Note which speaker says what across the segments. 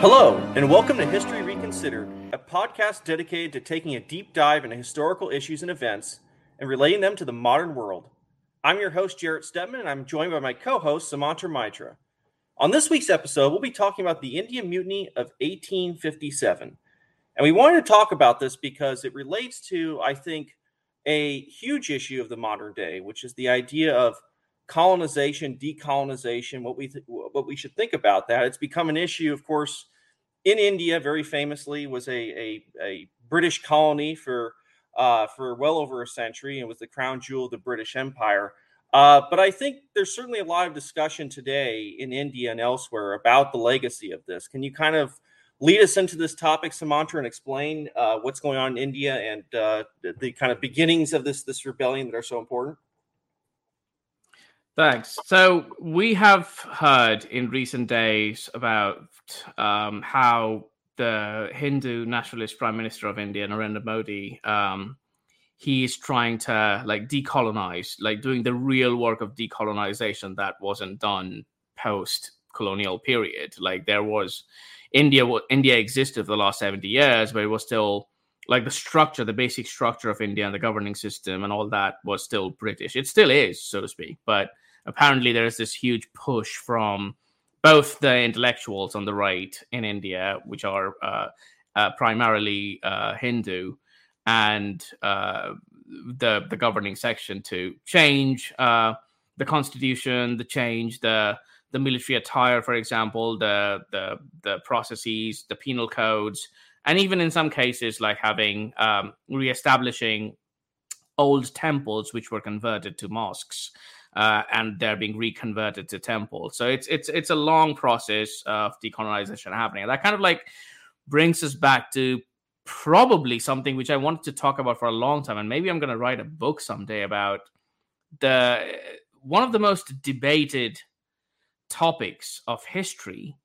Speaker 1: Hello, and welcome to History Reconsidered, a podcast dedicated to taking a deep dive into historical issues and events and relating them to the modern world. I'm your host, Jarrett Stepman, and I'm joined by my co host, Sumantra Maitra. On this week's episode, we'll be talking about the Indian Mutiny of 1857. And we wanted to talk about this because it relates to, I think, a huge issue of the modern day, which is the idea of colonization, decolonization, what we th- what we should think about that. It's become an issue, of course, in India. Very famously, was a a, a British colony for uh, for well over a century, and was the crown jewel of the British Empire. Uh, but I think there's certainly a lot of discussion today in India and elsewhere about the legacy of this. Can you kind of lead us into this topic, Sumantra, and explain uh, what's going on in India and uh, the, the, kind of beginnings of this this rebellion that are so important?
Speaker 2: Thanks. So we have heard in recent days about um, how the Hindu nationalist Prime Minister of India, Narendra Modi, um, he's trying to like decolonize, like doing the real work of decolonization that wasn't done post colonial period. Like there was India, India existed for the last 70 years, but it was still like the structure, the basic structure of India and the governing system and all that was still British. It still is, so to speak. But apparently, there's this huge push from both the intellectuals on the right in India, which are uh, uh, primarily uh, Hindu, and uh, the the governing section to change uh, the constitution, the change the the military attire, for example, the the the processes, the penal codes, and even in some cases, like having um, reestablishing old temples which were converted to mosques. Uh, and they're being reconverted to temples. So it's it's it's a long process of decolonization happening. And that kind of like brings us back to probably something which I wanted to talk about for a long time, and maybe I'm going to write a book someday about the one of the most debated topics of history,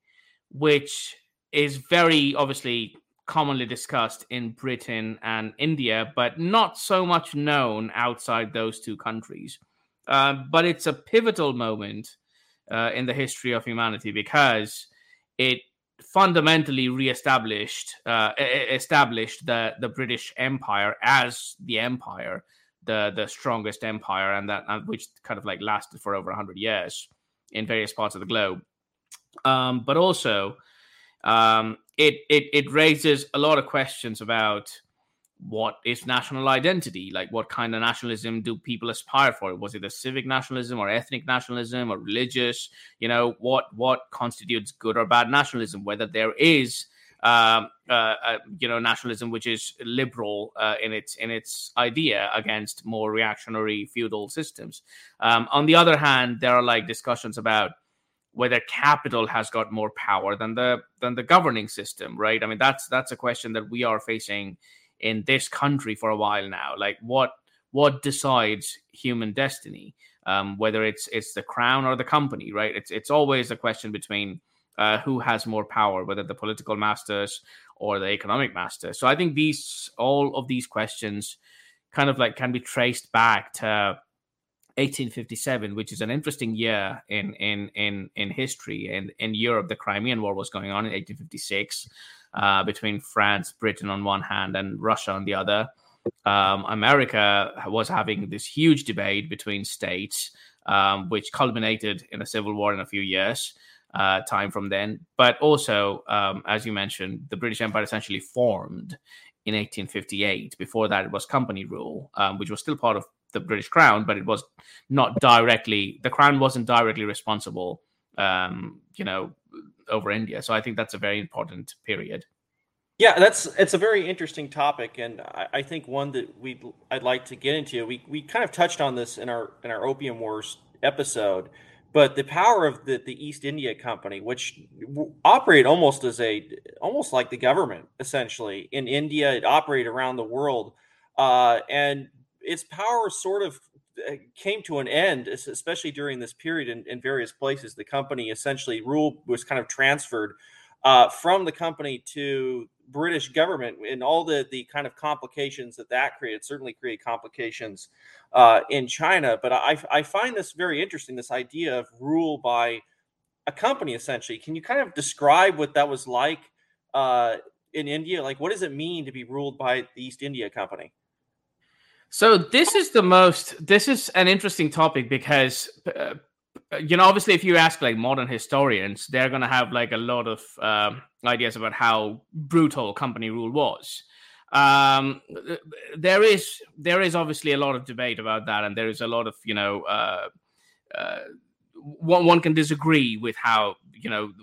Speaker 2: which is very obviously commonly discussed in Britain and India, but not so much known outside those two countries. Uh, but it's a pivotal moment uh, in the history of humanity because it fundamentally reestablished uh, established the the British Empire as the empire, the the strongest empire, and that which kind of like lasted for over hundred years in various parts of the globe. Um, but also, um, it, it it raises a lot of questions about what is national identity? Like what kind of nationalism do people aspire for? Was it a civic nationalism or ethnic nationalism or religious? You know what what constitutes good or bad nationalism? Whether there is um, uh, uh, you know nationalism which is liberal uh, in its in its idea against more reactionary feudal systems. Um, on the other hand, there are like discussions about whether capital has got more power than the than the governing system, right? I mean, that's that's a question that we are facing in this country for a while now. Like, what what decides human destiny? Um, whether it's it's the crown or the company, right? It's it's always a question between uh, who has more power, whether the political masters or the economic masters. So I think these all of these questions kind of like can be traced back to 1857, which is an interesting year in in in in history. And in Europe, the Crimean War was going on in 1856 uh, between France, Britain on one hand, and Russia on the other. Um, America was having this huge debate between states, um, which culminated in a civil war in a few years uh, time from then. But also, um, as you mentioned, the British Empire essentially formed in 1858. Before that, it was company rule, um, which was still part of the British Crown, but it was not directly, the Crown wasn't directly responsible, um, you know, over India. So I think that's a very important period.
Speaker 1: Yeah, that's it's a very interesting topic, and I, I think one that we I'd like to get into. We we kind of touched on this in our in our Opium Wars episode, but the power of the, the East India Company, which operated almost as a almost like the government essentially in India, it operated around the world, uh, and its power sort of uh, came to an end, especially during this period in, in various places. The company essentially rule was kind of transferred uh, from the company to British government and all the the kind of complications that that created certainly create complications uh, in China. But I I find this very interesting. This idea of rule by a company essentially. Can you kind of describe what that was like uh, in India? Like, what does it mean to be ruled by the East India Company?
Speaker 2: So this is the most. This is an interesting topic because, uh, you know, obviously, if you ask like modern historians, they're going to have like a lot of uh, ideas about how brutal company rule was. Um, there is there is obviously a lot of debate about that, and there is a lot of you know. Uh, uh one, one can disagree with how you know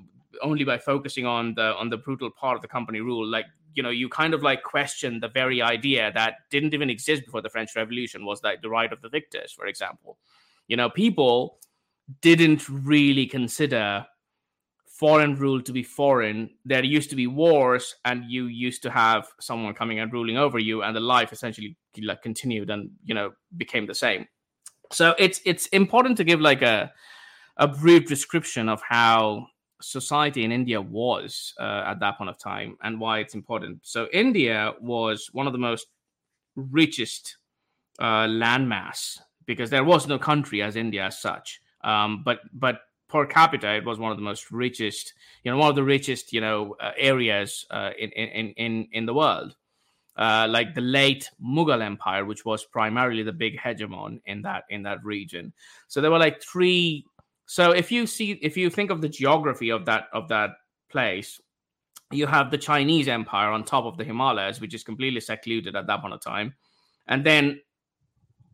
Speaker 2: only by focusing on the on the brutal part of the company rule like you know you kind of like question the very idea that didn't even exist before the french revolution was like the right of the victors for example. You know people didn't really consider foreign rule to be foreign. There used to be wars and you used to have someone coming and ruling over you and the life essentially like continued and you know became the same. So it's it's important to give like a a brief description of how society in India was uh, at that point of time and why it's important. So, India was one of the most richest uh, landmass because there was no country as India as such. Um, but but per capita, it was one of the most richest, you know, one of the richest, you know, uh, areas uh, in, in in in the world. Uh, like the late Mughal Empire, which was primarily the big hegemon in that in that region. So there were like three so if you see, if you think of the geography of that of that place, you have the Chinese Empire on top of the Himalayas, which is completely secluded at that point of time, and then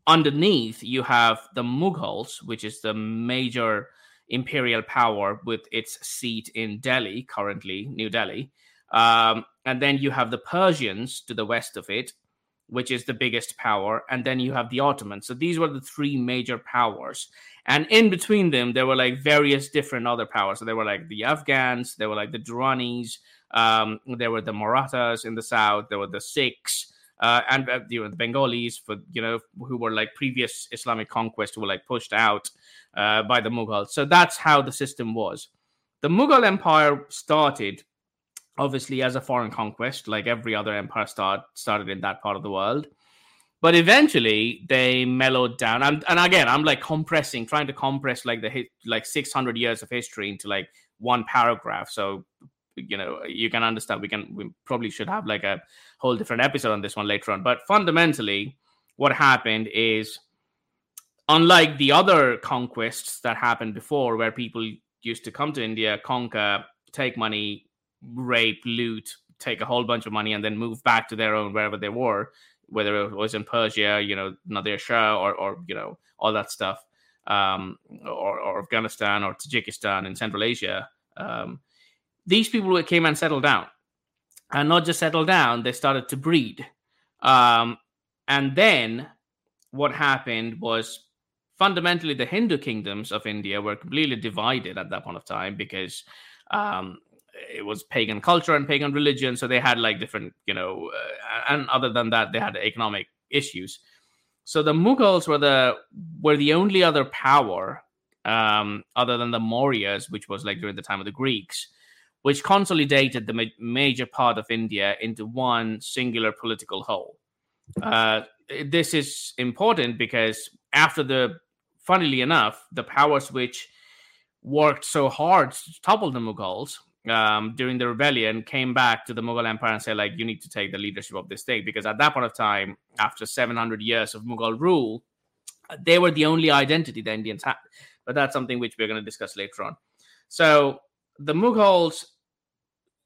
Speaker 2: underneath you have the Mughals, which is the major imperial power with its seat in Delhi, currently New Delhi. Um, and then you have the Persians to the west of it, which is the biggest power. And then you have the Ottomans. So these were the three major powers and in between them there were like various different other powers so there were like the afghans there were like the duranis um, there were the marathas in the south there were the sikhs uh, and uh, you know, the bengalis for you know who were like previous islamic conquest who were like pushed out uh, by the mughals so that's how the system was the mughal empire started obviously as a foreign conquest like every other empire start, started in that part of the world. But eventually they mellowed down. And, and again i'm like compressing trying to compress like the like 600 years of history into like one paragraph. So you know you can understand we can we probably should have like a whole different episode on this one later on. But fundamentally what happened is unlike the other conquests that happened before where people used to come to india conquer take money rape loot take a whole bunch of money and then move back to their own wherever they were whether it was in Persia, you know, Nadir Shah, or, or you know, all that stuff, um, or, or Afghanistan or Tajikistan in Central Asia. Um, these people came and settled down, and not just settled down, they started to breed. Um, and then what happened was fundamentally the Hindu kingdoms of India were completely divided at that point of time because um, it was pagan culture and pagan religion so they had like different you know uh, and other than that they had economic issues. So the mughals were the were the only other power um, other than the mauryas which was like during the time of the greeks which consolidated the ma- major part of india into one singular political whole. Uh, this is important because after the funnily enough the powers which worked so hard to topple the mughals um, during the rebellion came back to the Mughal Empire and said, like, you need to take the leadership of this state because at that point of time, after 700 years of Mughal rule, they were the only identity the Indians had. But that's something which we're going to discuss later on. So the Mughals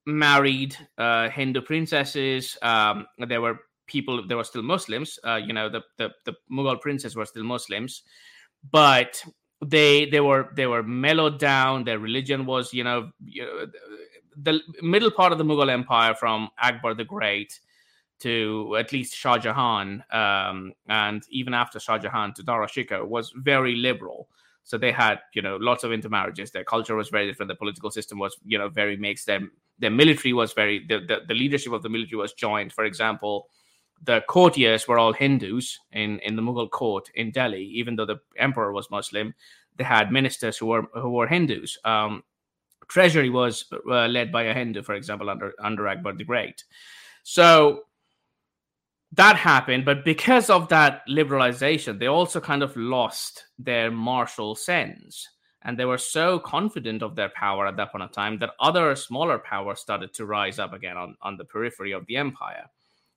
Speaker 2: married uh, Hindu princesses. Um, there were people, there were still Muslims. Uh, you know, the, the the Mughal princes were still Muslims, but they they were they were mellowed down. Their religion was you know, you know the middle part of the mughal empire from akbar the great to at least shah jahan um, and even after shah jahan to dara shikoh was very liberal. So they had you know lots of intermarriages. Their culture was very different. The political system was you know very mixed. Them their military was very the, the, the leadership of the military was joined. For example the courtiers were all Hindus in, in the Mughal court in Delhi, even though the emperor was Muslim. They had ministers who were who were Hindus. Um, treasury was uh, led by a Hindu, for example, under under Akbar the Great. So that happened, but because of that liberalization, they also kind of lost their martial sense. And they were so confident of their power at that point of time that other smaller powers started to rise up again on, on the periphery of the empire.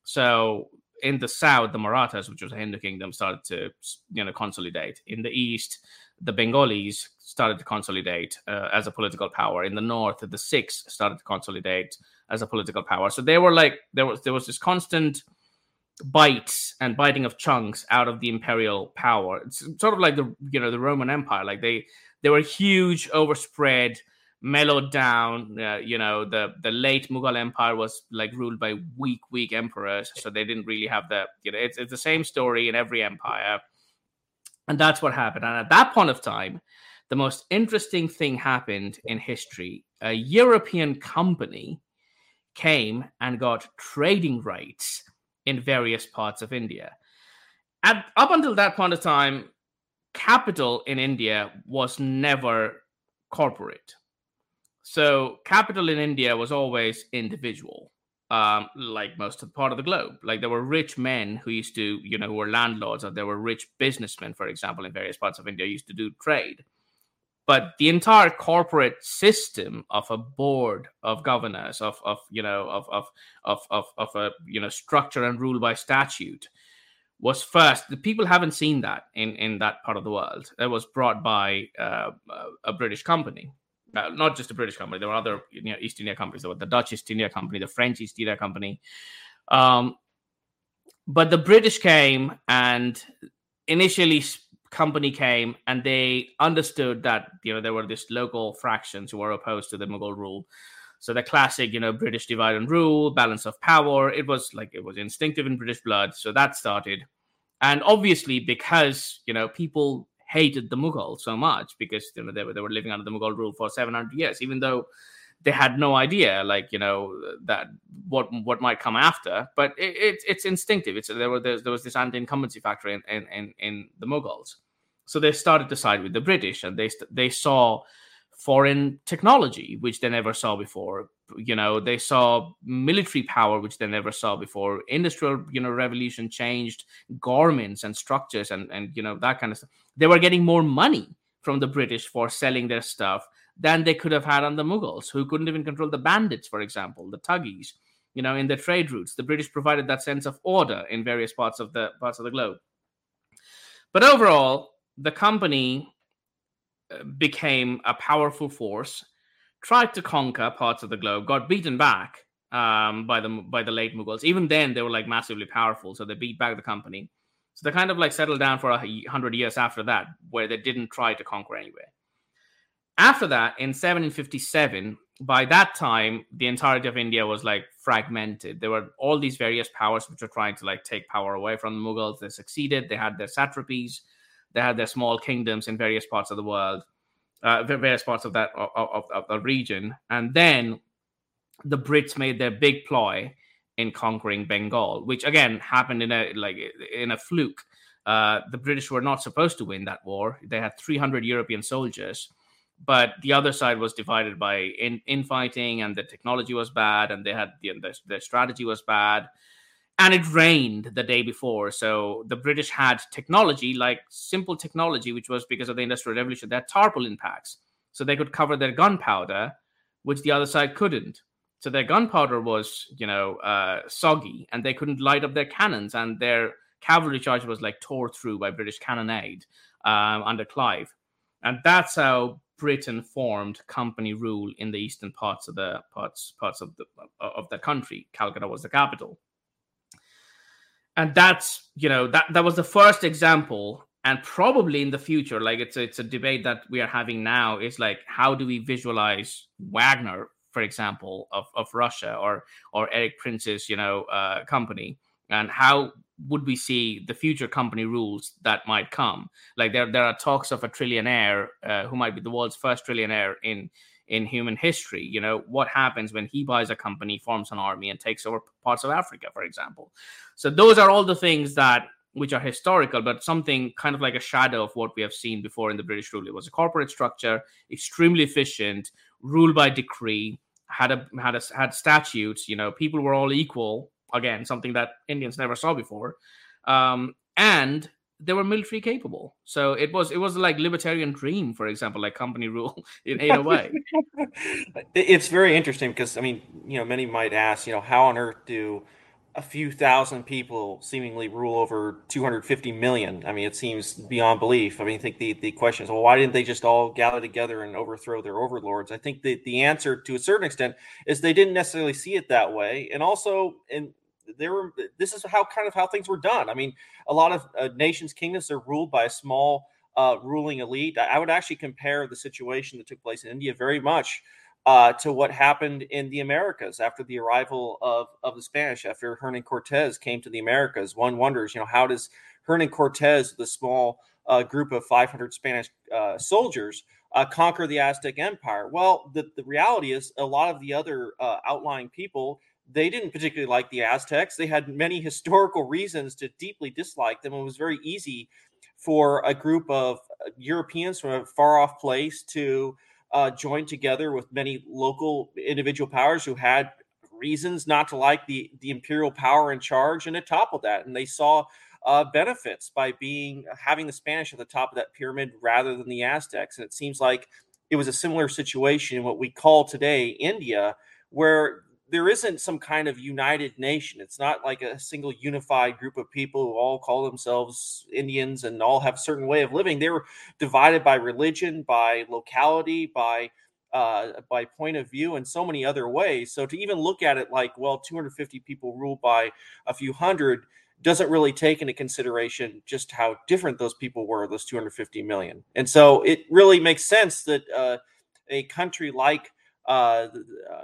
Speaker 2: So in the south, the Marathas, which was a Hindu kingdom, started to you know consolidate. In the east, the Bengalis started to consolidate uh, as a political power. In the north, the Sikhs started to consolidate as a political power. So they were like there was there was this constant bites and biting of chunks out of the imperial power. It's sort of like the you know the Roman Empire. Like they they were huge, overspread, mellowed down. Uh, you know the the late Mughal Empire was like ruled by weak, weak emperors, so they didn't really have the you know it's it's the same story in every empire, and that's what happened. And at that point of time. The most interesting thing happened in history. A European company came and got trading rights in various parts of India. At, up until that point of time, capital in India was never corporate. So capital in India was always individual, um, like most of the part of the globe. Like there were rich men who used to, you know, who were landlords, or there were rich businessmen, for example, in various parts of India used to do trade. But the entire corporate system of a board of governors of of you know of of of of, of a you know structure and rule by statute was first the people haven't seen that in in that part of the world. It was brought by uh, a british company uh, not just a british company there were other you know east india companies there were the dutch east india company the french east india company um, but the british came and initially company came and they understood that you know there were these local fractions who were opposed to the Mughal rule. So the classic, you know, British divide and rule, balance of power. It was like it was instinctive in British blood. So that started, and obviously because you know people hated the Mughal so much because you know they were they were living under the Mughal rule for 700 years, even though they had no idea like you know that what what might come after. But it, it it's instinctive. It's there was there was this anti-incumbency factor in, in in in the mughals. So they started to side with the british and they they saw foreign technology which they never saw before. You know they saw military power which they never saw before. Industrial you know revolution changed garments and structures and and you know that kind of stuff. They were getting more money from the british for selling their stuff than they could have had on the Mughals, who couldn't even control the bandits, for example, the Thuggees, You know, in their trade routes, the British provided that sense of order in various parts of the parts of the globe. But overall, the company became a powerful force, tried to conquer parts of the globe, got beaten back um, by the by the late Mughals. Even then, they were like massively powerful, so they beat back the company. So they kind of like settled down for a hundred years after that, where they didn't try to conquer anywhere. After that, in 1757, by that time, the entirety of India was like fragmented. There were all these various powers which were trying to like take power away from the Mughals. They succeeded. They had their satrapies. They had their small kingdoms in various parts of the world, uh, various parts of that of, of, of the region. And then the Brits made their big ploy in conquering Bengal, which again happened in a like in a fluke. Uh, the British were not supposed to win that war. They had 300 European soldiers but the other side was divided by in infighting and the technology was bad and they had the, the, their strategy was bad and it rained the day before so the british had technology like simple technology which was because of the industrial revolution. They had tarpaulin packs so they could cover their gunpowder which the other side couldn't. So their gunpowder was you know uh, soggy and they couldn't light up their cannons and their cavalry charge was like tore through by british cannonade um, under clive. And that's how Britain formed company rule in the eastern parts of the parts parts of the of the country. Calcutta was the capital, and that's you know that that was the first example. And probably in the future, like it's a, it's a debate that we are having now, is like how do we visualize Wagner, for example, of, of Russia or or Erik Prince's you know uh, company, and how would we see the future company rules that might come? Like there, there are talks of a trillionaire uh, who might be the world's first trillionaire in in human history. You know what happens when he buys a company, forms an army, and takes over parts of Africa, for example. So those are all the things that which are historical, but something kind of like a shadow of what we have seen before in the British rule. It was a corporate structure, extremely efficient, ruled by decree, had a had a had statutes. You know, people were all equal again something that indians never saw before um, and they were military capable. So it was it was like libertarian dream, for example, like company rule in, in a way.
Speaker 1: it's very interesting because I mean, you know, many might ask, you know, how on earth do a few thousand people seemingly rule over 250 million. I mean, it seems beyond belief. I mean, I think the, the question is, well, why didn't they just all gather together and overthrow their overlords? I think the, the answer to a certain extent is they didn't necessarily see it that way. And also, and there were, this is how kind of how things were done. I mean, a lot of uh, nations, kingdoms are ruled by a small uh, ruling elite. I, I would actually compare the situation that took place in India very much uh, to what happened in the Americas after the arrival of, of the Spanish, after Hernan Cortez came to the Americas. One wonders, you know, how does Hernan Cortez, the small uh, group of 500 Spanish uh, soldiers, uh, conquer the Aztec Empire? Well, the, the reality is a lot of the other uh, outlying people. They didn't particularly like the Aztecs. They had many historical reasons to deeply dislike them. It was very easy for a group of uh, Europeans from a far off place to uh, joined together with many local individual powers who had reasons not to like the the imperial power in charge, and it toppled that. And they saw uh, benefits by being having the Spanish at the top of that pyramid rather than the Aztecs. And it seems like it was a similar situation in what we call today India, where there isn't some kind of united nation. It's not like a single unified group of people who all call themselves Indians and all have a certain way of living. They were divided by religion, by locality, by uh, by point of view, and so many other ways. So to even look at it like, well, 250 people ruled by a few hundred doesn't really take into consideration just how different those people were, those 250 million. And so it really makes sense that uh, a country like uh, uh,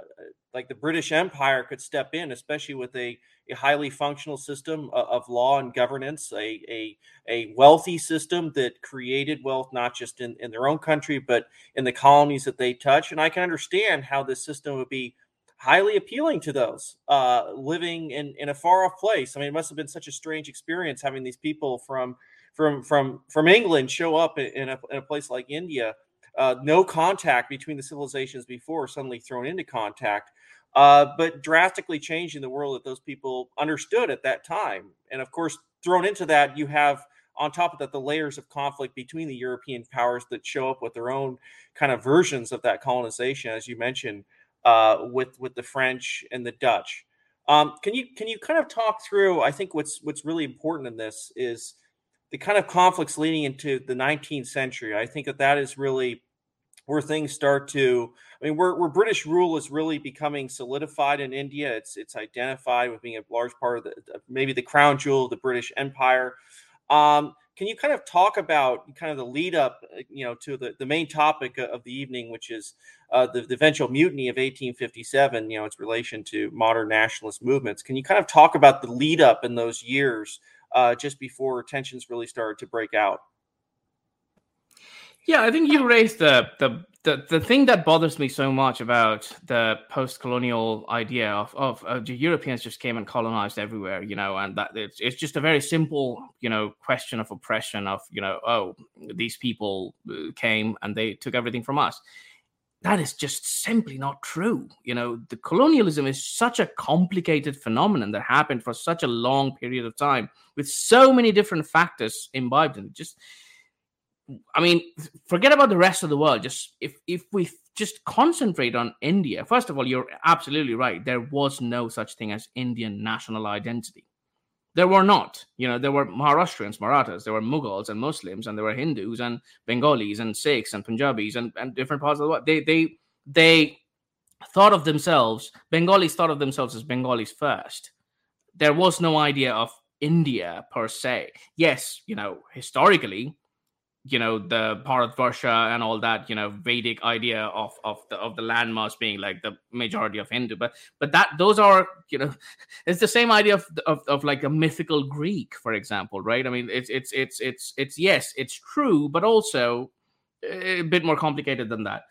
Speaker 1: like the British Empire could step in, especially with a, a highly functional system of, of, law and governance, a, a, a wealthy system that created wealth not just in, in their own country, but in the colonies that they touch. And I can understand how this system would be highly appealing to those uh, living in, in a far off place. I mean, it must have been such a strange experience having these people from from from from England show up in a, in a place like India uh, no contact between the civilizations before suddenly thrown into contact, uh, but drastically changing the world that those people understood at that time. And of course, thrown into that, you have on top of that the layers of conflict between the European powers that show up with their own kind of versions of that colonization, as you mentioned, uh, with with the French and the Dutch. Um, can you can you kind of talk through? I think what's what's really important in this is the kind of conflicts leading into the 19th century. I think that that is really where things start to I mean where, where British rule is really becoming solidified in India. It's it's identified with being a large part of the maybe the crown jewel of the British Empire. Um, can you kind of talk about kind of the lead up, uh, you know, to the, the main topic of the evening, which is uh, the, the eventual mutiny of 1857, you know, its relation to modern nationalist movements. Can you kind of talk about the lead up in those years uh, just before tensions really started to break out?
Speaker 2: Yeah, I think you raised the, the the the thing that bothers me so much about the post-colonial idea of of uh, the Europeans just came and colonized everywhere, you know, and that it's it's just a very simple, you know, question of oppression of you know, oh, these people uh, came and they took everything from us. That is just simply not true. You know, the colonialism is such a complicated phenomenon that happened for such a long period of time with so many different factors imbibed in it. Just I mean, forget about the rest of the world. Just if if we just concentrate on India, first of all, you're absolutely right. There was no such thing as Indian national identity. There were not. You know, there were Maharashtrians, Marathas, there were Mughals and Muslims, and there were Hindus and Bengalis and Sikhs and Punjabis and, and different parts of the world. They they they thought of themselves, Bengalis thought of themselves as Bengalis first. There was no idea of India per se. Yes, you know, historically, you know the Bharatvarsha and all that you know Vedic idea of of the of the landmass being like the majority of Hindu, but but that those are you know it's the same idea of, of of like a mythical Greek, for example, right? I mean it's it's it's it's it's yes, it's true, but also a bit more complicated than that.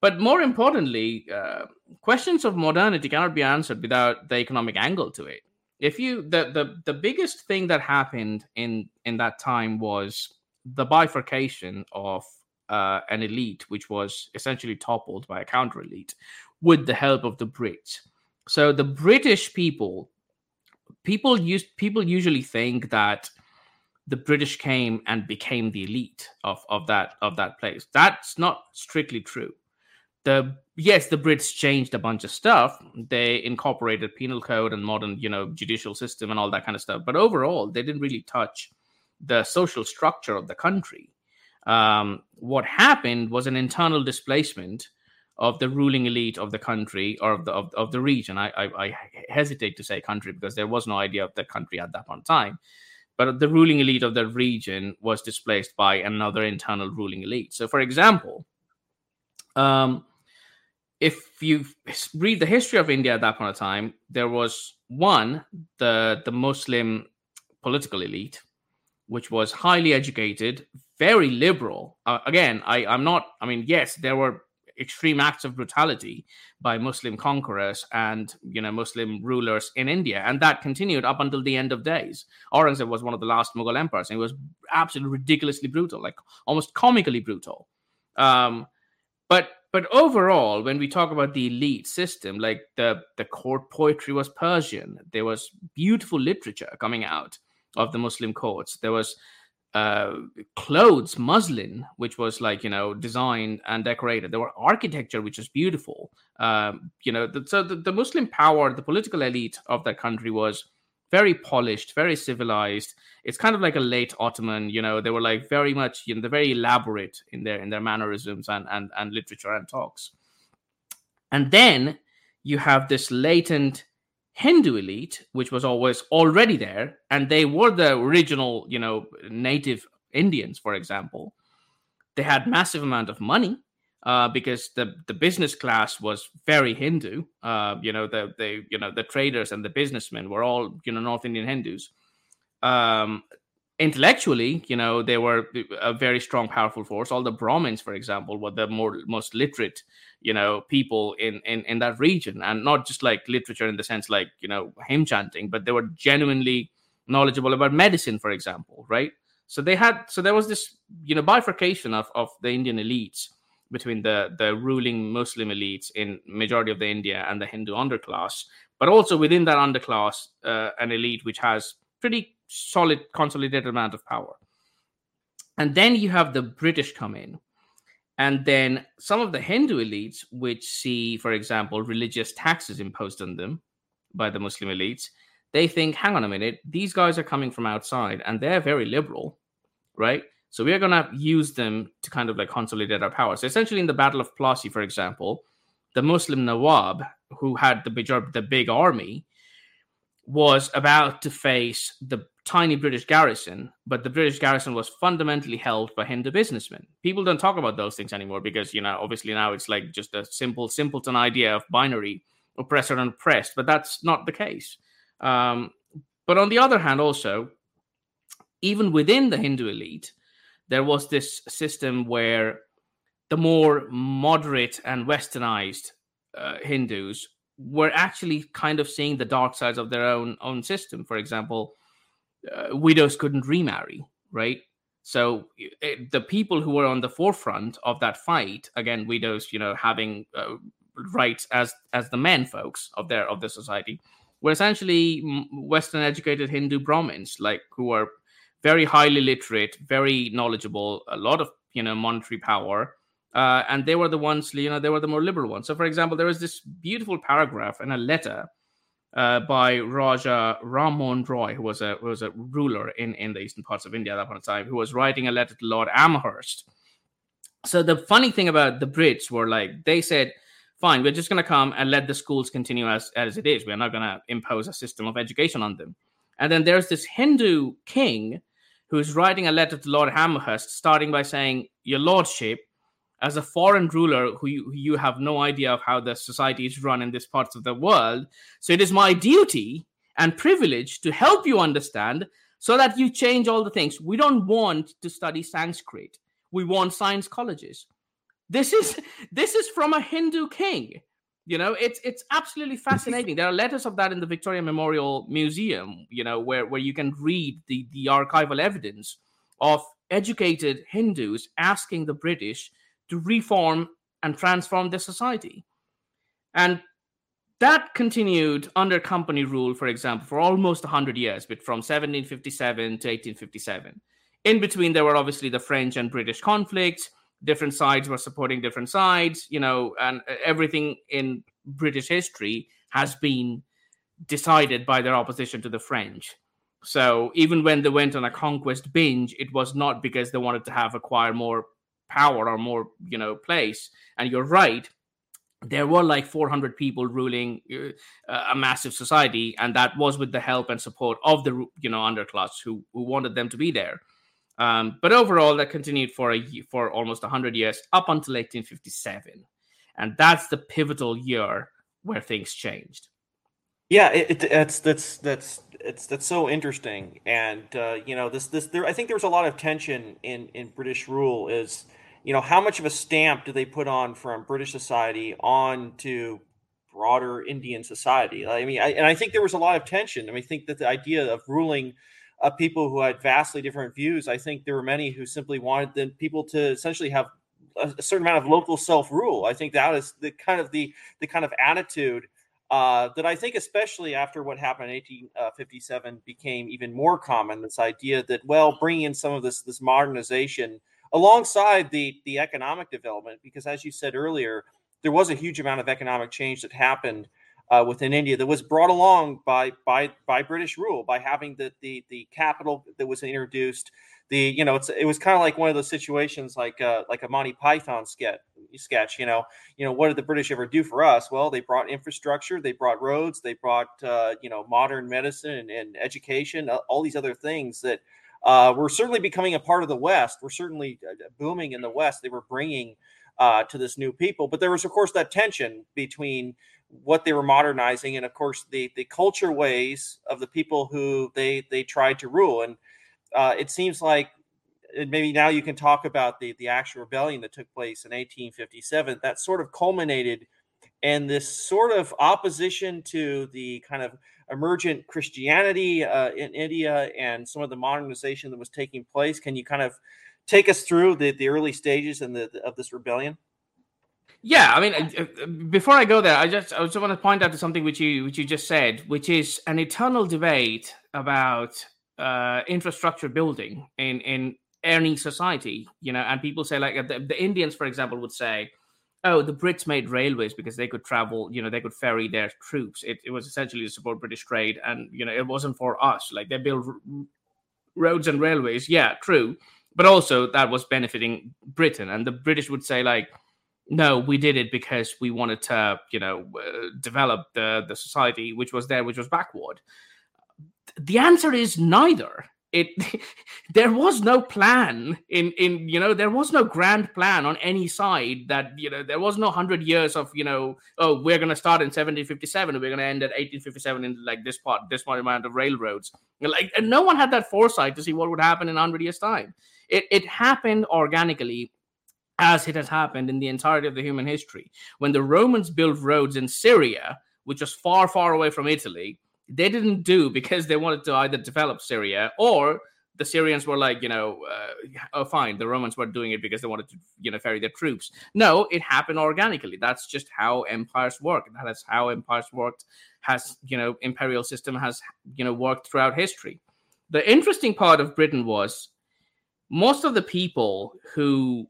Speaker 2: But more importantly, uh, questions of modernity cannot be answered without the economic angle to it. If you the the the biggest thing that happened in in that time was the bifurcation of uh, an elite, which was essentially toppled by a counter elite, with the help of the Brits. So the British people, people used people usually think that the British came and became the elite of, of that of that place. That's not strictly true. The yes, the Brits changed a bunch of stuff. They incorporated penal code and modern, you know, judicial system and all that kind of stuff. But overall, they didn't really touch the social structure of the country. Um, what happened was an internal displacement of the ruling elite of the country or of the of, of the region. I, I, I hesitate to say country because there was no idea of the country at that point in time but the ruling elite of the region was displaced by another internal ruling elite. So, for example, um, if you read the history of India at that point of time, there was one the the Muslim political elite, which was highly educated, very liberal. Uh, again, I, I'm not. I mean, yes, there were extreme acts of brutality by Muslim conquerors and you know Muslim rulers in India, and that continued up until the end of days. Aurangzeb was one of the last Mughal emperors, and he was absolutely ridiculously brutal, like almost comically brutal. Um, but but overall, when we talk about the elite system, like the the court poetry was Persian, there was beautiful literature coming out of the Muslim courts. There was uh, clothes, muslin, which was like you know designed and decorated. There were architecture, which was beautiful. Um, you know, the, so the, the Muslim power, the political elite of that country was very polished, very civilized. It's kind of like a late Ottoman. You know, they were like very much you know they're very elaborate in their in their mannerisms and and and literature and talks. And then you have this latent Hindu elite, which was always already there, and they were the original, you know, native Indians, for example. They had massive amount of money uh, because the the business class was very Hindu. Uh, you know, the the you know the traders and the businessmen were all you know North Indian Hindus. Um, intellectually, you know, they were a very strong, powerful force. All the Brahmins, for example, were the more most literate, you know, people in in in that region, and not just like literature in the sense like you know hymn chanting, but they were genuinely knowledgeable about medicine, for example, right? So they had so there was this you know bifurcation of of the Indian elites between the the ruling Muslim elites in majority of the India and the Hindu underclass, but also within that underclass, uh, an elite which has pretty solid consolidated amount of power. And then you have the British come in. And then some of the Hindu elites, which see, for example, religious taxes imposed on them by the Muslim elites, they think, hang on a minute, these guys are coming from outside and they're very liberal, right? So we're going to use them to kind of like consolidate our power. So essentially, in the Battle of Plassey, for example, the Muslim Nawab, who had the big, the big army, was about to face the tiny British garrison, but the British garrison was fundamentally held by Hindu businessmen. People don't talk about those things anymore because, you know, obviously now it's like just a simple, simpleton idea of binary oppressor and oppressed, but that's not the case. Um, but on the other hand, also, even within the Hindu elite, there was this system where the more moderate and westernized uh, Hindus were actually kind of seeing the dark sides of their own own system. For example, uh, widows couldn't remarry, right? So it, the people who were on the forefront of that fight, again, widows, you know, having uh, rights as as the men folks of their of the society, were essentially Western educated Hindu Brahmins, like who were very highly literate, very knowledgeable, a lot of you know monetary power, uh, and they were the ones, you know, they were the more liberal ones. So, for example, there was this beautiful paragraph in a letter uh, by Raja Ram Mohan Roy, who was a who was a ruler in, in the eastern parts of India at that point in time, who was writing a letter to Lord Amherst. So the funny thing about the Brits were like they said, "Fine, we're just going to come and let the schools continue as as it is. We're not going to impose a system of education on them." And then there's this Hindu king who's writing a letter to Lord Amherst, starting by saying, "Your Lordship." As a foreign ruler who you, you, have no idea of how the society is run in these parts of the world. So it is my duty and privilege to help you understand so that you change all the things. We don't want to study Sanskrit. We want science colleges. This is this is from a Hindu king. You know, it's it's absolutely fascinating. There are letters of that in the Victoria Memorial Museum, you know, where, where you can read the, the archival evidence of educated Hindus asking the British to reform and transform the society. And that continued under company rule, for example, for almost 100 years, but from 1757 to 1857. In between, there were obviously the French and British conflicts. Different sides were supporting different sides, you know, and everything in British history has been decided by their opposition to the French. So even when they went on a conquest binge, it was not because they wanted to have acquire more power or more, you know, place. And you're right, there were like 400 people ruling uh, a massive society and that was with the help and support of the you know underclass who, who wanted them to be there. Um, but overall that continued for a for almost 100 years up until 1857 and that's the pivotal year where things changed.
Speaker 1: Yeah it, it, that's that's that's it's that's so interesting. And uh, you know this this there i think there was a lot of tension in in british rule is you know, how much of a stamp do they put on from British society on to broader Indian society? I mean, I, and I think there was a lot of tension. I mean, I think that the idea of ruling uh, people who had vastly different views, I think there were many who simply wanted the people to essentially have a, a certain amount of local self rule. I think that is the kind of the the kind of attitude uh, that I think, especially after what happened in 1857, became even more common. This idea that, well, bringing in some of this this modernization alongside the the economic development because as you said earlier there was a huge amount of economic change that happened uh, within India that was brought along by by by British rule by having the the the capital that was introduced. The you know it's it was kind of like one of those situations like uh, like a Monty Python sketch sketch you know you know what did the British ever do for us? Well they brought infrastructure they brought roads they brought uh, you know modern medicine and, and education all these other things that uh, we're certainly becoming a part of the West. We're certainly uh, booming in the West. They were bringing uh, to this new people, but there was, of course, that tension between what they were modernizing and, of course, the the culture ways of the people who they they tried to rule. And uh, it seems like maybe now you can talk about the the actual rebellion that took place in 1857. That sort of culminated in this sort of opposition to the kind of emergent Christianity uh, in India and some of the modernization that was taking place. Can you kind of take us through the, the early stages and the, of this rebellion?
Speaker 2: Yeah, I mean, uh, uh, before I go there, I just I just want to point out to something which you which you just said, which is an eternal debate about uh, infrastructure building in in any society. You know, and people say like the, the Indians, for example, would say, oh, the Brits made railways because they could travel, you know, they could ferry their troops. It, it was essentially to support British trade. And, you know, it wasn't for us. Like they built r- roads and railways. Yeah, true. But also that was benefiting Britain. And the British would say, like, no, we did it because we wanted to, you know, uh, develop the, the society which was there, which was backward. The answer is neither it there was no plan in in you know there was no grand plan on any side that you know there was no 100 years of you know oh we're going to start in 1757 we're going to end at 1857 in like this part this amount of railroads. Like and no one had that foresight to see what would happen in 100 years time. It it happened organically as it has happened in the entirety of the human history. When the romans built roads in syria which was far far away from italy they didn't do because they wanted to either develop Syria or the Syrians were like, you know, uh, oh, fine. The Romans were doing it because they wanted to, you know, ferry their troops. No, it happened organically. That's just how empires work. That's how empires worked. Has you know, imperial system has you know worked throughout history. The interesting part of Britain was most of the people who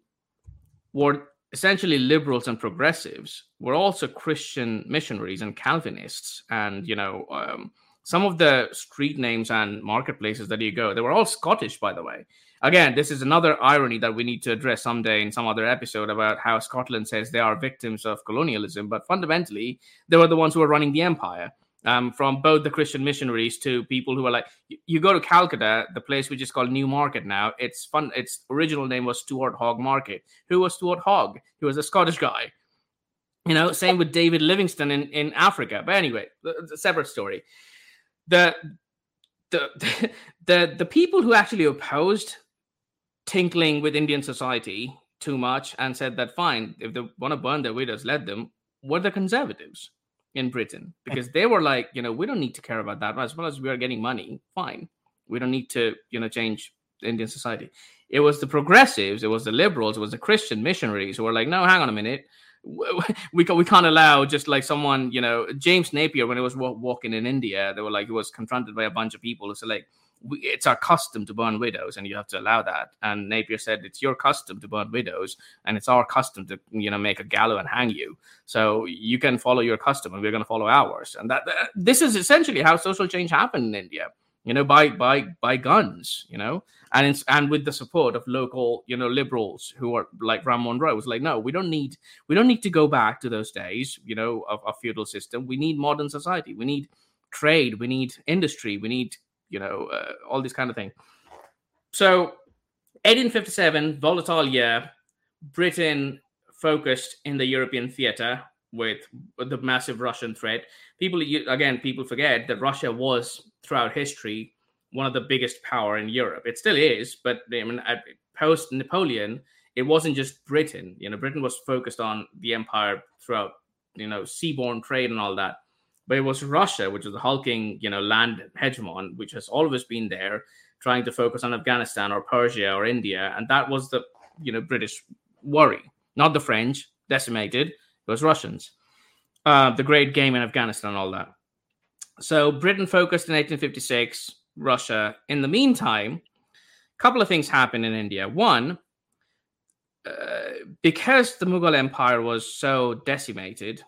Speaker 2: were essentially liberals and progressives were also Christian missionaries and Calvinists. And, you know, um, some of the street names and marketplaces that you go, they were all Scottish, by the way. Again, this is another irony that we need to address someday in some other episode about how Scotland says they are victims of colonialism, but fundamentally, they were the ones who were running the empire um, from both the Christian missionaries to people who are like, you go to Calcutta, the place which is called New Market now. It's fun. Its original name was Stuart Hogg Market. Who was Stuart Hogg? He was a Scottish guy. You know, same with David Livingstone in, in Africa. But anyway, a separate story. The the the the people who actually opposed tinkling with Indian society too much and said that fine, if they want to burn their widows, let them, were the conservatives in Britain because they were like, you know, we don't need to care about that as well as we are getting money. Fine, we don't need to, you know, change Indian society. It was the progressives, it was the liberals, it was the Christian missionaries who were like, no, hang on a minute, we we can't allow just like someone you know James Napier when he was walking in India they were like he was confronted by a bunch of people who said like we, it's our custom to burn widows and you have to allow that. And Napier said it's your custom to burn widows and it's our custom to you know make a gallows and hang you. So you can follow your custom and we're going to follow ours. And that, that this is essentially how social change happened in India you know by by by guns you know? And it's, and with the support of local you know liberals who are like Ram Mohan Roy was like no we don't need we don't need to go back to those days you know of a feudal system. We need modern society. We need trade. We need industry. We need you know uh, all this kind of thing so 1857 volatile year britain focused in the european theater with, with the massive russian threat people again people forget that russia was throughout history one of the biggest power in Europe. It still is, but I mean, post Napoleon, it wasn't just Britain. You know, Britain was focused on the empire throughout, you know, seaborne trade and all that. But it was Russia, which was the hulking, you know, land hegemon, which has always been there, trying to focus on Afghanistan or Persia or India, and that was the, you know, British worry, not the French decimated. It was Russians. Uh, the Great Game in Afghanistan, all that. So Britain focused in 1856 Russia. In the meantime, a couple of things happened in India. One, uh, because the Mughal Empire was so decimated,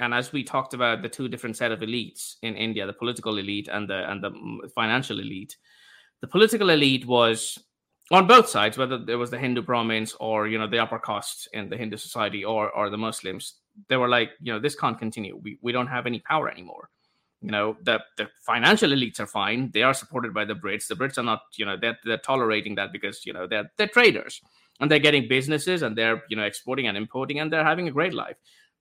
Speaker 2: and as we talked about the two different set of elites in India, the political elite and the and the mm, financial elite, the political elite was on both sides, whether there was the Hindu Brahmins or you know the upper caste in the Hindu society or or the Muslims, they were like, you know, this can't continue. We we don't have any power anymore. You know the the financial elites are fine. They are supported by the brits. The brits are not you know they're, they're tolerating that because you know they're they're traders. And they're getting businesses and they're you know exporting and importing and they're having a great life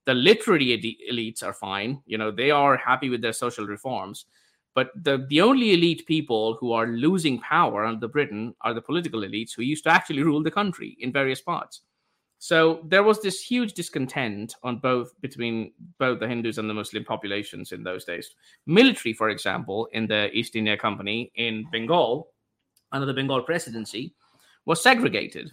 Speaker 2: the literary elites are fine you know they are happy with their social reforms but the the only elite people who are losing power under britain are the political elites who used to actually rule the country in various parts so there was this huge discontent on both between both the Hindus and the Muslim populations in those days. Military, for example, in the East India Company in Bengal, under the Bengal presidency, was segregated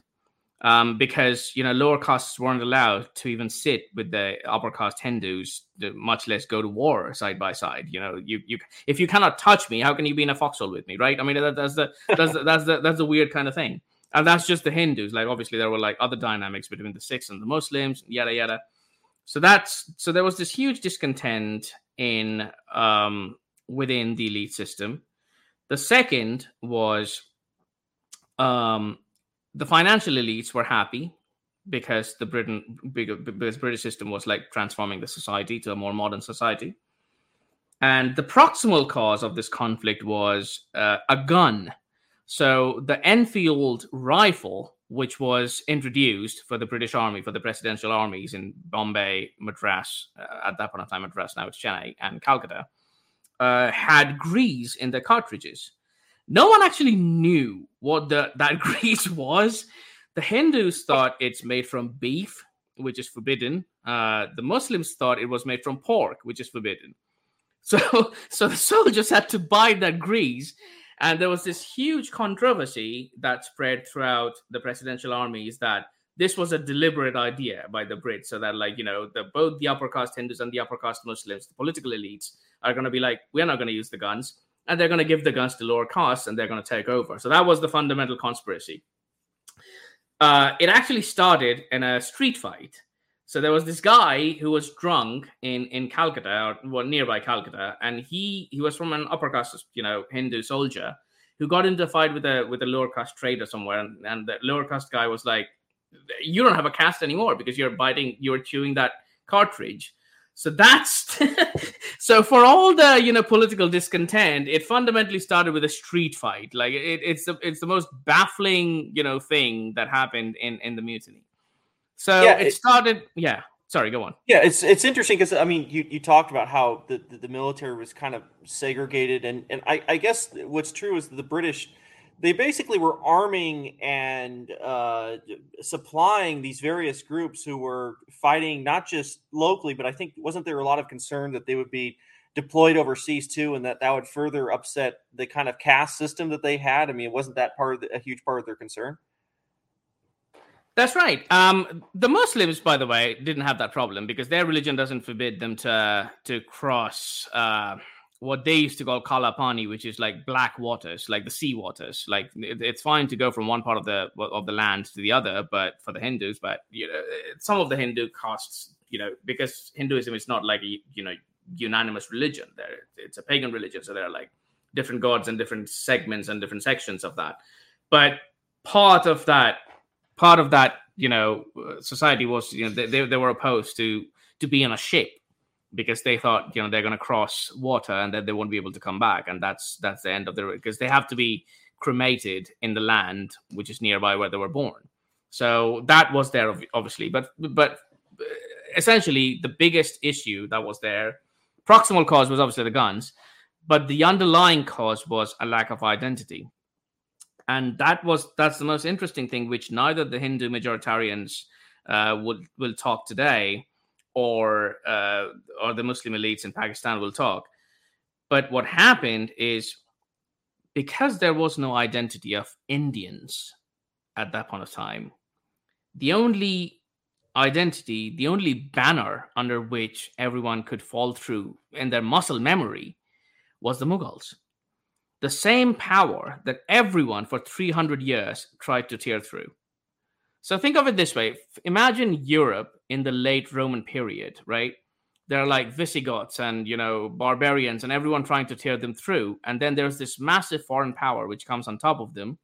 Speaker 2: um, because you know lower castes weren't allowed to even sit with the upper caste Hindus, much less go to war side by side. You know, you you if you cannot touch me, how can you be in a foxhole with me, right? I mean, that, that's the that's the, that's the that's the weird kind of thing and that's just the Hindus. Like obviously there were like other dynamics between the Sikhs and the Muslims, yada yada. So that's so there was this huge discontent in um, within the elite system. The second was um, the financial elites were happy because the Britain because British system was like transforming the society to a more modern society. And the proximal cause of this conflict was uh, a gun so the Enfield rifle, which was introduced for the British Army, for the presidential armies in Bombay, Madras, uh, at that point of time, Madras, now it's Chennai and Calcutta, uh, had grease in the cartridges. No one actually knew what the, that grease was. The Hindus thought it's made from beef, which is forbidden. Uh, the Muslims thought it was made from pork, which is forbidden. So, so the soldiers had to buy that grease and there was this huge controversy that spread throughout the presidential armies that this was a deliberate idea by the Brits, so that like you know the both the upper caste Hindus and the upper caste Muslims, the political elites, are going to be like, we're not going to use the guns, and they're going to give the guns to lower castes, and they're going to take over. So that was the fundamental conspiracy. Uh, it actually started in a street fight so there was this guy who was drunk in in Calcutta or well, nearby Calcutta, and he he was from an upper caste, you know, Hindu soldier who got into a fight with a with a lower caste trader somewhere, and, and the lower caste guy was like, "You don't have a caste anymore because you're biting, you're chewing that cartridge." So that's so for all the you know political discontent, it fundamentally started with a street fight. Like it, it's the it's the most baffling you know thing that happened in in the mutiny. So yeah, it started. Yeah. Sorry, go on.
Speaker 1: Yeah, it's it's interesting because I mean, you, you talked about how the, the, the, military was kind of segregated, and and I, I guess what's true is the British, they basically were arming and uh, supplying these various groups who were fighting not just locally, but I think wasn't there a lot of concern that they would be deployed overseas too, and that that would further upset the kind of caste system that they had. I mean, wasn't that part of the, a huge part of their concern?
Speaker 2: That's right. Um, the Muslims, by the way, didn't have that problem because their religion doesn't forbid them to to cross uh, what they used to call Kalapani, which is like black waters, like the sea waters. Like it's fine to go from one part of the of the land to the other, but for the Hindus, but you know, some of the Hindu castes, you know, because Hinduism is not like a you know unanimous religion. There, it's a pagan religion, so there are like different gods and different segments and different sections of that. But part of that part of that you know society was you know they, they were opposed to to be on a ship because they thought you know they're going to cross water and that they won't be able to come back and that's that's the end of their because they have to be cremated in the land which is nearby where they were born. So that was there obviously but but essentially the biggest issue that was there proximal cause was obviously the guns but the underlying cause was a lack of identity. And that was that's the most interesting thing, which neither the Hindu majoritarians uh, will talk today, or uh, or the Muslim elites in Pakistan will talk. But what happened is because there was no identity of Indians at that point of time, the only identity, the only banner under which everyone could fall through in their muscle memory was the Mughals the same power that everyone for 300 years tried to tear through. So think of it this way imagine Europe in the late Roman period, right? There are like Visigoths and, you know, barbarians and everyone trying to tear them through. And then there's this massive foreign power which comes on top of them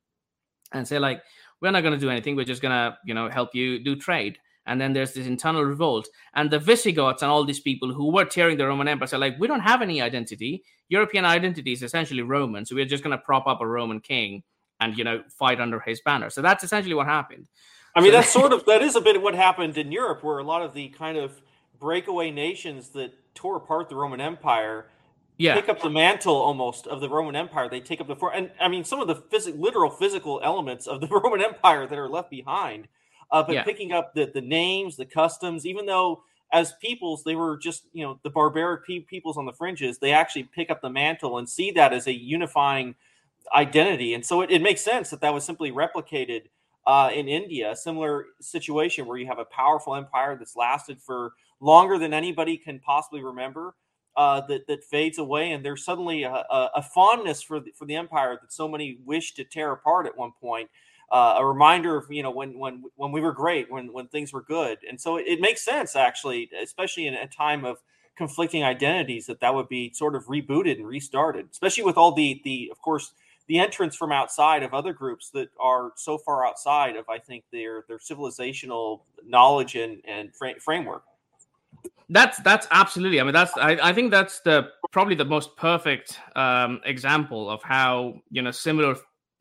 Speaker 2: and say, like, we're not going to do anything. We're just going to, you know, help you do trade and then there's this internal revolt and the visigoths and all these people who were tearing the roman empire are like we don't have any identity european identity is essentially roman so we're just going to prop up a roman king and you know fight under his banner so that's essentially what happened
Speaker 1: i mean that's sort of that is a bit of what happened in europe where a lot of the kind of breakaway nations that tore apart the roman empire yeah. pick up the mantle almost of the Roman Empire. They take up the for and I mean some of the phys- literal physical elements of the Roman Empire that are left behind uh, but yeah. picking up the the names, the customs, even though as peoples they were just you know the barbaric pe- peoples on the fringes, they actually pick up the mantle and see that as a unifying identity, and so it, it makes sense that that was simply replicated. Uh, in India, a similar situation where you have a powerful empire that's lasted for longer than anybody can possibly remember, uh, that that fades away, and there's suddenly a, a, a, fondness for the, for the empire that so many wish to tear apart at one point uh, a reminder of you know when when when we were great, when when things were good, and so it, it makes sense actually, especially in a time of conflicting identities, that that would be sort of rebooted and restarted, especially with all the the of course the entrance from outside of other groups that are so far outside of I think their their civilizational knowledge and and framework.
Speaker 2: That's that's absolutely. I mean, that's I, I think that's the probably the most perfect um, example of how you know similar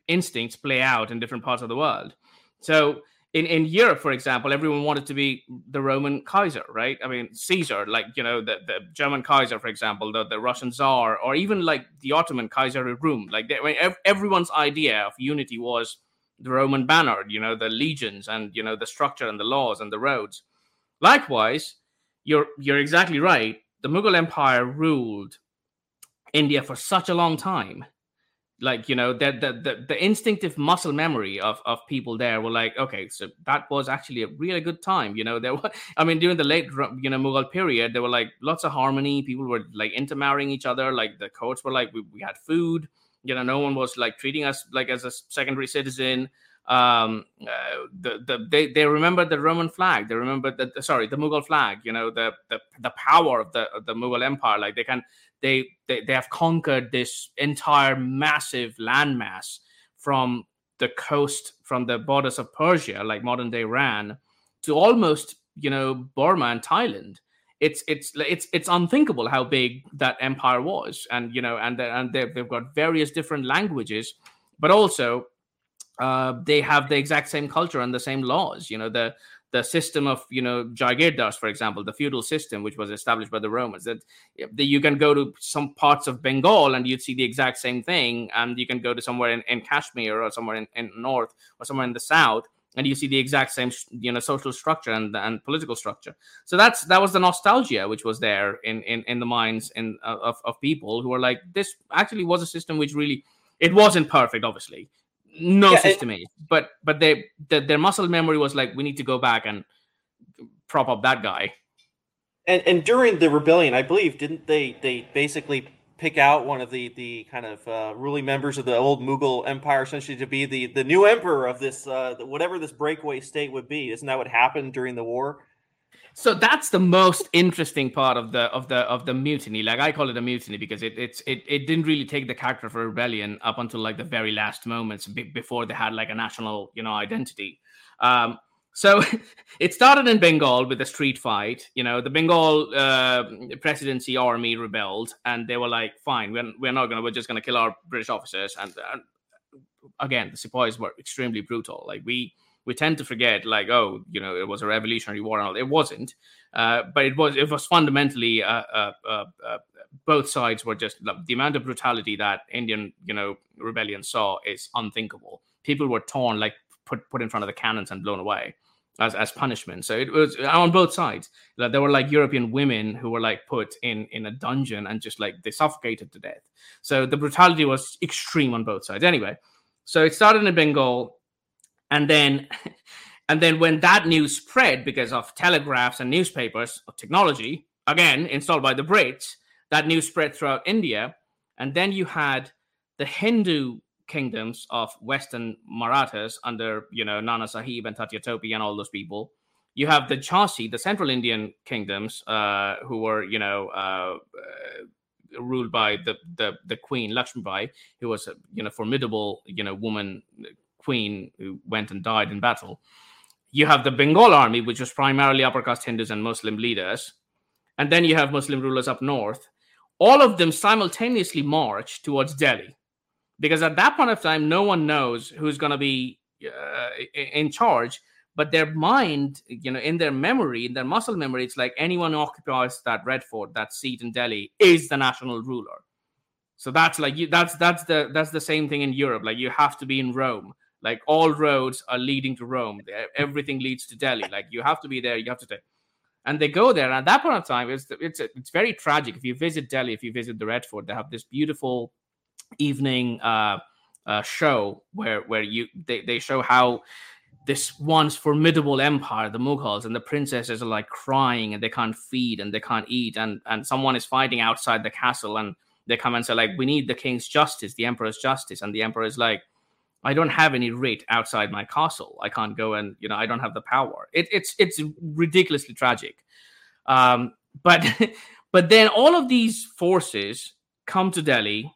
Speaker 2: instincts play out in different parts of the world. So in, in Europe, for example, everyone wanted to be the Roman Kaiser, right? I mean, Caesar, like, you know, the, the German Kaiser, for example, the, the Russian Tsar, or even like the Ottoman Kaiser of Rome. Like, they, I mean, everyone's idea of unity was the Roman banner, you know, the legions and, you know, the structure and the laws and the roads. Likewise, you're, you're exactly right. The Mughal Empire ruled India for such a long time like you know the, the the instinctive muscle memory of of people there were like okay so that was actually a really good time you know there were i mean during the late you know mughal period there were like lots of harmony people were like intermarrying each other like the courts were like we, we had food you know no one was like treating us like as a secondary citizen um uh, the, the they, they remember the roman flag. They remember the sorry the mughal flag you know the the, the power of the of the mughal empire. Like they can they, they they have conquered this entire massive landmass from the coast from the borders of Persia, like modern day Iran, to almost you know Burma and Thailand. It's it's it's it's unthinkable how big that empire was, and you know, and and they've, they've got various different languages, but also uh, they have the exact same culture and the same laws. You know, the the system of you know Jagirdars, for example, the feudal system which was established by the Romans. That, that you can go to some parts of Bengal and you'd see the exact same thing, and you can go to somewhere in, in Kashmir or somewhere in, in north or somewhere in the south, and you see the exact same you know social structure and, and political structure. So that's that was the nostalgia which was there in in, in the minds in of, of people who are like this actually was a system which really it wasn't perfect obviously no yeah, system age. But but they the, their muscle memory was like we need to go back and prop up that guy.
Speaker 1: And and during the rebellion, I believe didn't they they basically pick out one of the the kind of uh, ruling members of the old Mughal Empire, essentially to be the the new emperor of this uh, whatever this breakaway state would be. Isn't that what happened during the war?
Speaker 2: So that's the most interesting part of the of the of the mutiny. Like I call it a mutiny because it it's it, it didn't really take the character of a rebellion up until like the very last moments before they had like a national you know identity. Um, so it started in Bengal with a street fight. You know, the Bengal uh, presidency army rebelled, and they were like, "Fine, we're, we're not gonna. We're just gonna kill our British officers." And, and again, the sepoys were extremely brutal. Like we we tend to forget, like, oh, you know, it was a revolutionary war and all. It wasn't, uh, but it was. It was fundamentally uh, uh, uh, uh both sides were just the amount of brutality that Indian, you know, rebellion saw is unthinkable. People were torn, like put put in front of the cannons and blown away as as punishment. So it was on both sides. Like, there were like European women who were like put in in a dungeon and just like they suffocated to death. So the brutality was extreme on both sides. Anyway, so it started in Bengal, and then and then when that news spread because of telegraphs and newspapers of technology again installed by the Brits, that news spread throughout India, and then you had the Hindu kingdoms of Western Marathas under, you know, Nana Sahib and Tatya Tope and all those people. You have the Jhansi, the Central Indian kingdoms, uh, who were, you know, uh, uh, ruled by the, the the queen Lakshmibai, who was a you know formidable you know woman queen who went and died in battle. You have the Bengal army, which was primarily upper caste Hindus and Muslim leaders, and then you have Muslim rulers up north. All of them simultaneously march towards Delhi because at that point of time, no one knows who's going to be uh, in charge. But their mind, you know, in their memory, in their muscle memory, it's like anyone who occupies that Red Fort, that seat in Delhi, is the national ruler. So that's like you. That's that's the that's the same thing in Europe. Like you have to be in Rome. Like all roads are leading to Rome. Everything leads to Delhi. Like you have to be there. You have to. Take, and they go there. And at that point of time, it's it's it's very tragic. If you visit Delhi, if you visit the Red Fort, they have this beautiful evening uh, uh, show where where you they, they show how this once formidable empire, the Mughals, and the princesses are like crying and they can't feed and they can't eat, and and someone is fighting outside the castle, and they come and say like, "We need the king's justice, the emperor's justice," and the emperor is like, "I don't have any rate outside my castle. I can't go and you know I don't have the power." It, it's it's ridiculously tragic, um, but but then all of these forces come to Delhi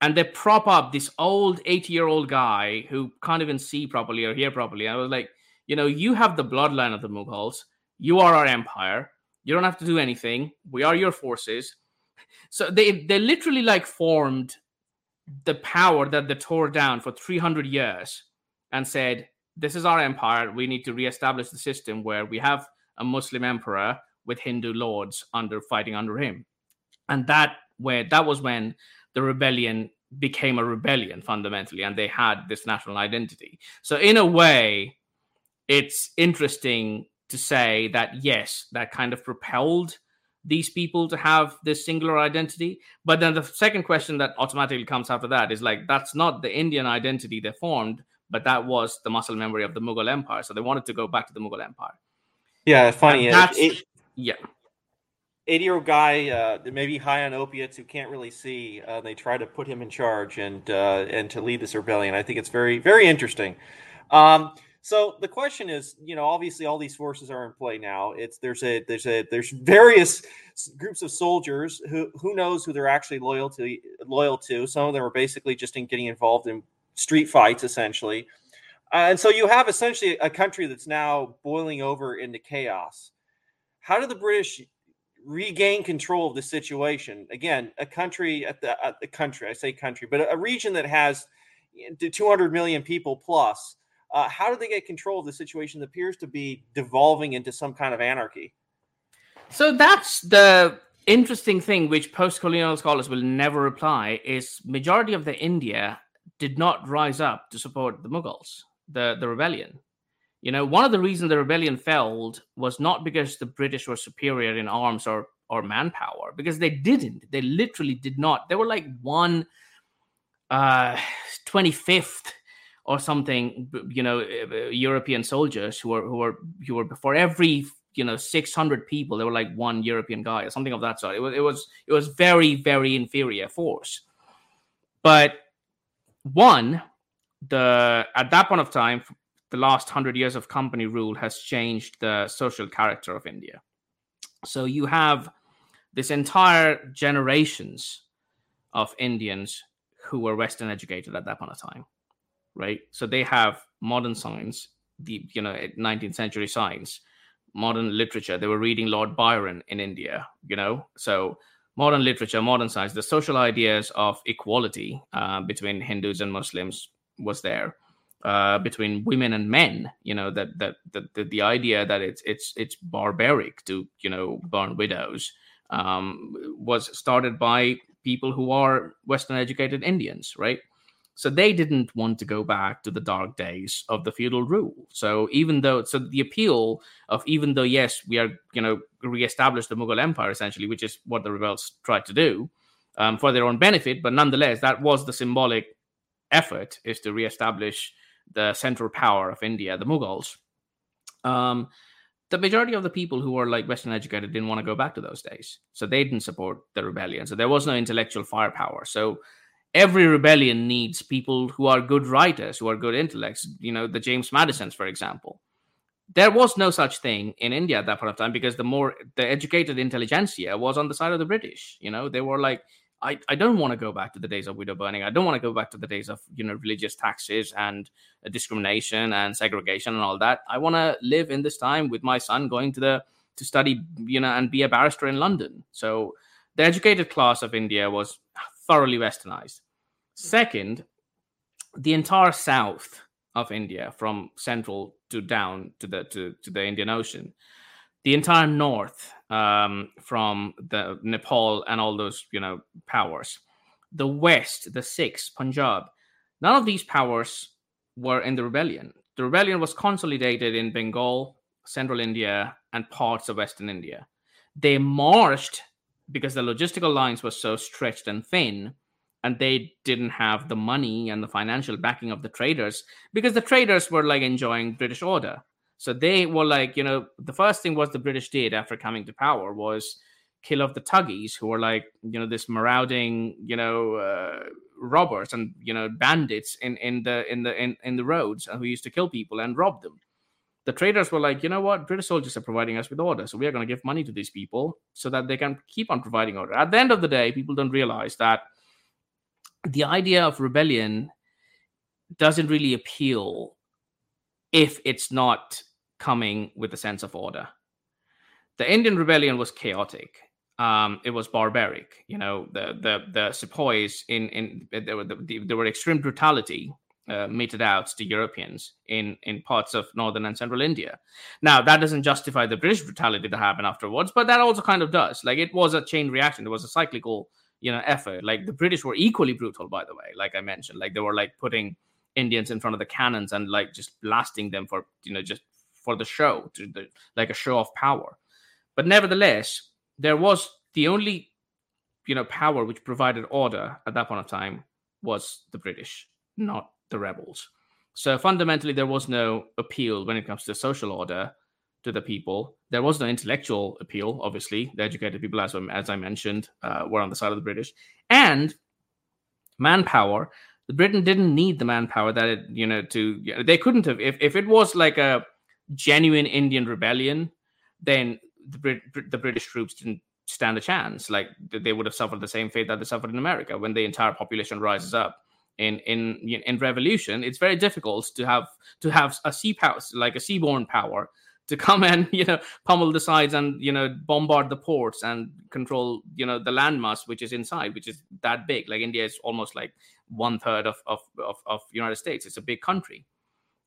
Speaker 2: and they prop up this old 80 year old guy who can't even see properly or hear properly. I was like, you know, you have the bloodline of the Mughals. You are our empire. You don't have to do anything. We are your forces. So they they literally like formed the power that they tore down for 300 years and said, this is our empire. We need to reestablish the system where we have a Muslim emperor with Hindu lords under fighting under him. And that where that was when the rebellion became a rebellion fundamentally and they had this national identity so in a way it's interesting to say that yes that kind of propelled these people to have this singular identity but then the second question that automatically comes after that is like that's not the indian identity they formed but that was the muscle memory of the mughal empire so they wanted to go back to the mughal empire
Speaker 1: yeah funny it, it,
Speaker 2: yeah
Speaker 1: 80 year old guy, uh, maybe high on opiates, who can't really see. Uh, they try to put him in charge and uh, and to lead this rebellion. I think it's very very interesting. Um, so the question is, you know, obviously all these forces are in play now. It's there's a there's a there's various groups of soldiers who who knows who they're actually loyal to loyal to. Some of them are basically just in getting involved in street fights, essentially. Uh, and so you have essentially a country that's now boiling over into chaos. How do the British regain control of the situation. Again, a country at the, at the country, I say country, but a region that has 200 million people plus. Uh, how do they get control of the situation that appears to be devolving into some kind of anarchy?
Speaker 2: So that's the interesting thing, which post-colonial scholars will never reply, is majority of the India did not rise up to support the Mughals, the, the rebellion. You know, one of the reasons the rebellion failed was not because the British were superior in arms or or manpower, because they didn't. They literally did not. They were like one uh, 25th or something. You know, eh, eh, European soldiers who were who were who were every you know 600 people there were like one european guy or something of that sort. It was it was it was very very inferior force. But one the at that point of time the last 100 years of company rule has changed the social character of india. So you have this entire generations of indians who were western educated at that point of time right so they have modern science the you know 19th century science modern literature. They were reading Lord Byron in India, you know. So modern literature, modern science, the social ideas of equality uh, between Hindus and Muslims was there. Uh, between women and men, you know that that, that the, the idea that it's it's it's barbaric to you know burn widows um, was started by people who are Western educated Indians, right? So they didn't want to go back to the dark days of the feudal rule. So even though, so the appeal of even though, yes, we are, you know, reestablish the Mughal Empire essentially, which is what the rebels tried to do um, for their own benefit, but nonetheless, that was the symbolic effort is to reestablish the central power of India, the Mughals. Um, the majority of the people who were like Western educated didn't want to go back to those days, so they didn't support the rebellion. So there was no intellectual firepower. So every rebellion needs people who are good writers, who are good intellects. You know, the James Madisons, for example. There was no such thing in India at that point of time because the more the educated intelligentsia was on the side of the British. You know, they were like, I, I don't want to go back to the days of widow burning. I don't want to go back to the days of you know religious taxes and uh, discrimination and segregation and all that. I want to live in this time with my son going to the to study you know and be a barrister in London. So the educated class of India was thoroughly westernized. Second, the entire south of India, from central to down to the to, to the Indian Ocean, the entire north, um, from the Nepal and all those you know powers, the west, the Sikhs, Punjab, none of these powers were in the rebellion. The rebellion was consolidated in Bengal, central India, and parts of western India. They marched because the logistical lines were so stretched and thin and they didn't have the money and the financial backing of the traders because the traders were like enjoying british order. So they were like you know the first thing was the british did after coming to power was kill off the Thuggees who were like you know this marauding you know uh, robbers and you know bandits in in the in the in, in the roads who used to kill people and rob them the traders were like you know what british soldiers are providing us with order so we are going to give money to these people so that they can keep on providing order at the end of the day people don't realize that the idea of rebellion doesn't really appeal if it's not coming with a sense of order. The Indian rebellion was chaotic. Um, it was barbaric. You know, the the the sepoys in in there were the, there were extreme brutality uh, meted out to Europeans in in parts of northern and central India. Now that doesn't justify the British brutality that happened afterwards, but that also kind of does. Like it was a chain reaction. it was a cyclical you know effort like the british were equally brutal by the way like i mentioned like they were like putting indians in front of the cannons and like just blasting them for you know just for the show to the, like a show of power but nevertheless there was the only you know power which provided order at that point of time was the british not the rebels so fundamentally there was no appeal when it comes to social order to the people. There was no intellectual appeal, obviously. The educated people, as, as I mentioned, uh, were on the side of the British. And manpower, the Britain didn't need the manpower that it, you know, to, they couldn't have, if, if it was like a genuine Indian rebellion, then the, Brit- the British troops didn't stand a chance. Like they would have suffered the same fate that they suffered in America when the entire population rises up in in in revolution. It's very difficult to have to have a sea power like a seaborne power to come and you know pummel the sides and you know bombard the ports and control you know the landmass which is inside which is that big like india is almost like one third of, of of of united states it's a big country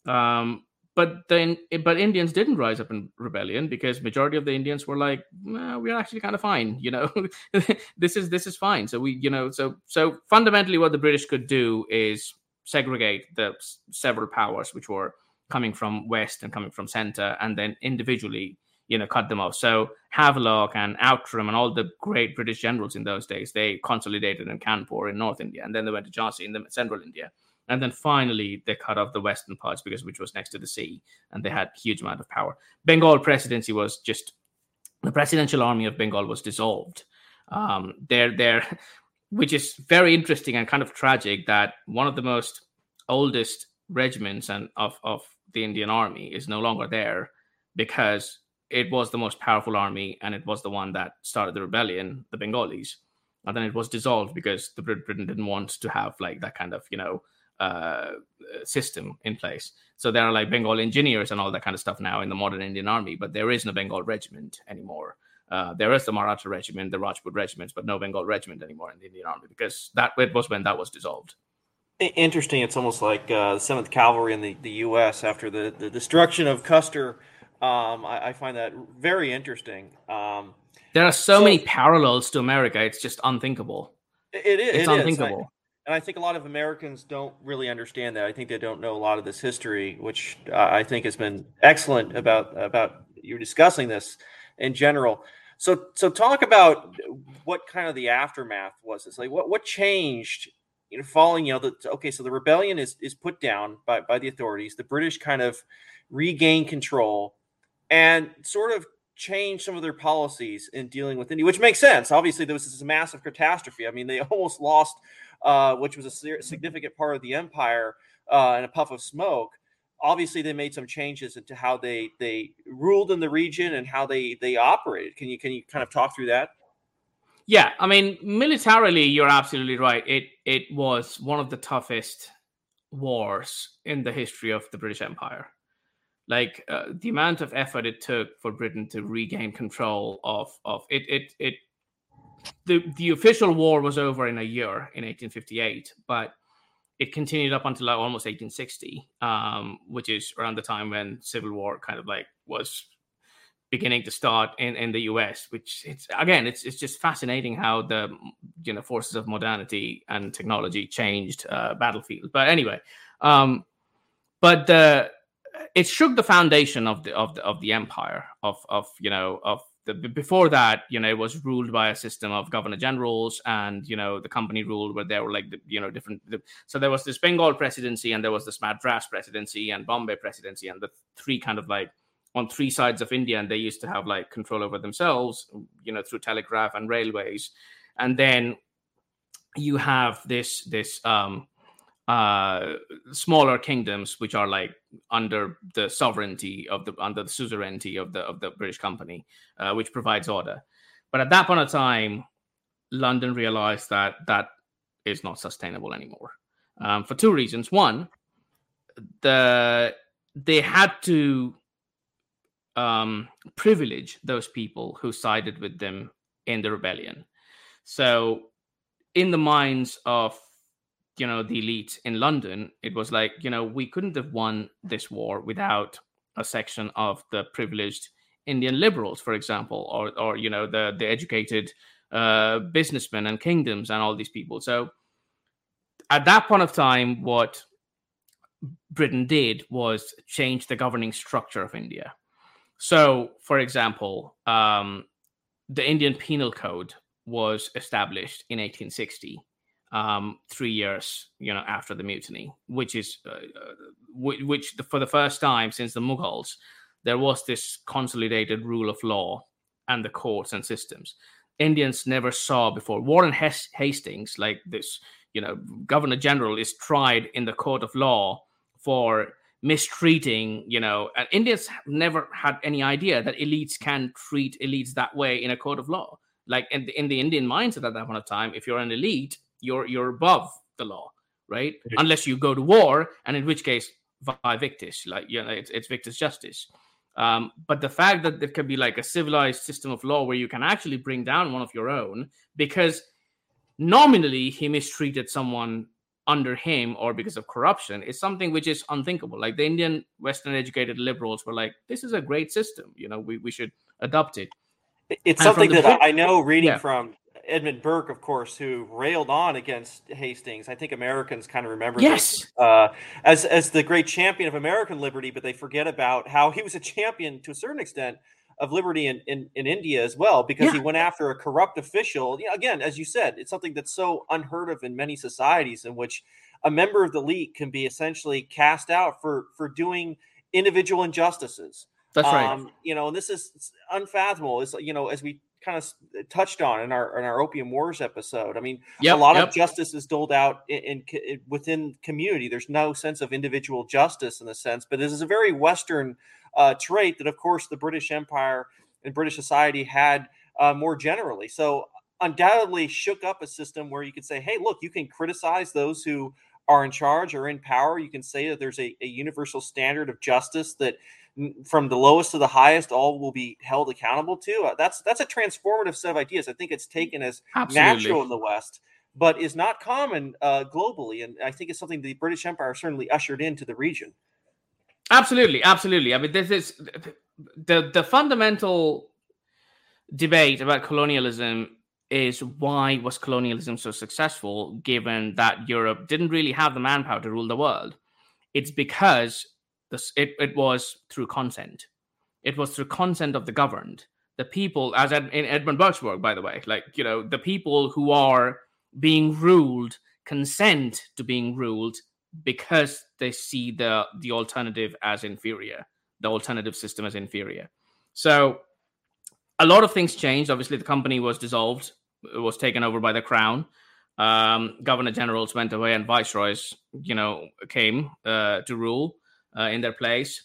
Speaker 2: um but then but indians didn't rise up in rebellion because majority of the indians were like we're actually kind of fine you know this is this is fine so we you know so so fundamentally what the british could do is segregate the several powers which were coming from west and coming from center, and then individually, you know, cut them off. So Havelock and Outram and all the great British generals in those days, they consolidated in Kanpur in North India, and then they went to Jhansi in the central India. And then finally they cut off the western parts because which was next to the sea, and they had huge amount of power. Bengal presidency was just the presidential army of Bengal was dissolved. Um, there, there, which is very interesting and kind of tragic that one of the most oldest regiments and of of the Indian army is no longer there because it was the most powerful army and it was the one that started the rebellion, the Bengalis. And then it was dissolved because the Britain didn't want to have like that kind of, you know, uh, system in place. So there are like Bengal engineers and all that kind of stuff now in the modern Indian army, but there is no Bengal regiment anymore. Uh, there is the Maratha regiment, the Rajput regiments, but no Bengal regiment anymore in the Indian army because that it was when that was dissolved.
Speaker 1: Interesting. It's almost like uh, the Seventh Cavalry in the, the U.S. after the, the destruction of Custer. Um, I, I, find that very interesting. Um,
Speaker 2: there are so, so, many parallels to America. It's just unthinkable.
Speaker 1: It is.
Speaker 2: It's
Speaker 1: it
Speaker 2: unthinkable.
Speaker 1: Is. I, and I think a lot of Americans don't really understand that. I think they don't know a lot of this history, which uh, I think has been excellent about about you discussing this in general. So, so talk about what kind of the aftermath was. This like what what changed you know, following, you know, the okay, so the rebellion is is put down by by the authorities. The British kind of regain control and sort of change some of their policies in dealing with India, which makes sense. Obviously, there was this massive catastrophe. I mean, they almost lost, uh, which was a significant part of the empire uh, in a puff of smoke. Obviously, they made some changes into how they they ruled in the region and how they they operated. Can you can you kind of talk through that?
Speaker 2: Yeah, I mean, militarily, you're absolutely right. It it was one of the toughest wars in the history of the British Empire. Like uh, the amount of effort it took for Britain to regain control of of it it it the the official war was over in a year in 1858, but it continued up until like almost 1860, um, which is around the time when civil war kind of like was beginning to start in, in the US, which it's again, it's it's just fascinating how the you know forces of modernity and technology changed uh, battlefield. But anyway, um, but the it shook the foundation of the of the of the empire of of you know of the before that you know it was ruled by a system of governor generals and you know the company ruled where there were like the, you know different the, so there was this bengal presidency and there was this madras presidency and bombay presidency and the three kind of like on three sides of India, and they used to have like control over themselves, you know, through telegraph and railways. And then you have this this um, uh, smaller kingdoms which are like under the sovereignty of the under the suzerainty of the of the British company, uh, which provides order. But at that point of time, London realized that that is not sustainable anymore um, for two reasons. One, the they had to um, privilege those people who sided with them in the rebellion. So, in the minds of you know the elite in London, it was like you know we couldn't have won this war without a section of the privileged Indian liberals, for example, or or you know the the educated uh, businessmen and kingdoms and all these people. So, at that point of time, what Britain did was change the governing structure of India. So, for example, um, the Indian Penal Code was established in 1860, um, three years, you know, after the mutiny, which is uh, uh which for the first time since the Mughals, there was this consolidated rule of law and the courts and systems. Indians never saw before. Warren Hastings, like this, you know, Governor General, is tried in the court of law for mistreating, you know, and Indians never had any idea that elites can treat elites that way in a court of law. Like in the, in the Indian mindset at that point of time, if you're an elite, you're you're above the law, right? Unless you go to war, and in which case, vae victis, like you know, it's, it's victis justice. Um, but the fact that there can be like a civilized system of law where you can actually bring down one of your own because nominally he mistreated someone under him or because of corruption is something which is unthinkable. Like the Indian Western educated liberals were like, this is a great system. You know, we, we should adopt it.
Speaker 1: It's and something that Brit- I know reading yeah. from Edmund Burke, of course, who railed on against Hastings. I think Americans kind of remember
Speaker 2: yes.
Speaker 1: this uh, as as the great champion of American liberty, but they forget about how he was a champion to a certain extent of liberty in, in, in India as well, because yeah. he went after a corrupt official. You know, again, as you said, it's something that's so unheard of in many societies in which a member of the league can be essentially cast out for for doing individual injustices.
Speaker 2: That's right. Um,
Speaker 1: you know, and this is unfathomable. Is you know, as we kind of touched on in our in our opium wars episode. I mean, yep, a lot yep. of justice is doled out in, in, in, within community. There's no sense of individual justice in the sense, but this is a very Western uh, trait that, of course, the British Empire and British society had uh, more generally. So undoubtedly shook up a system where you could say, hey, look, you can criticize those who are in charge or in power. You can say that there's a, a universal standard of justice that from the lowest to the highest, all will be held accountable to. Uh, that's that's a transformative set of ideas. I think it's taken as Absolutely. natural in the West, but is not common uh, globally. And I think it's something the British Empire certainly ushered into the region.
Speaker 2: Absolutely, absolutely. I mean, this is the the fundamental debate about colonialism is why was colonialism so successful given that Europe didn't really have the manpower to rule the world? It's because this, it, it was through consent. It was through consent of the governed. The people, as in Edmund Burke's work, by the way, like, you know, the people who are being ruled consent to being ruled because they see the the alternative as inferior, the alternative system as inferior. So a lot of things changed. Obviously, the company was dissolved, it was taken over by the crown. Um, governor generals went away, and viceroys, you know, came uh, to rule uh, in their place.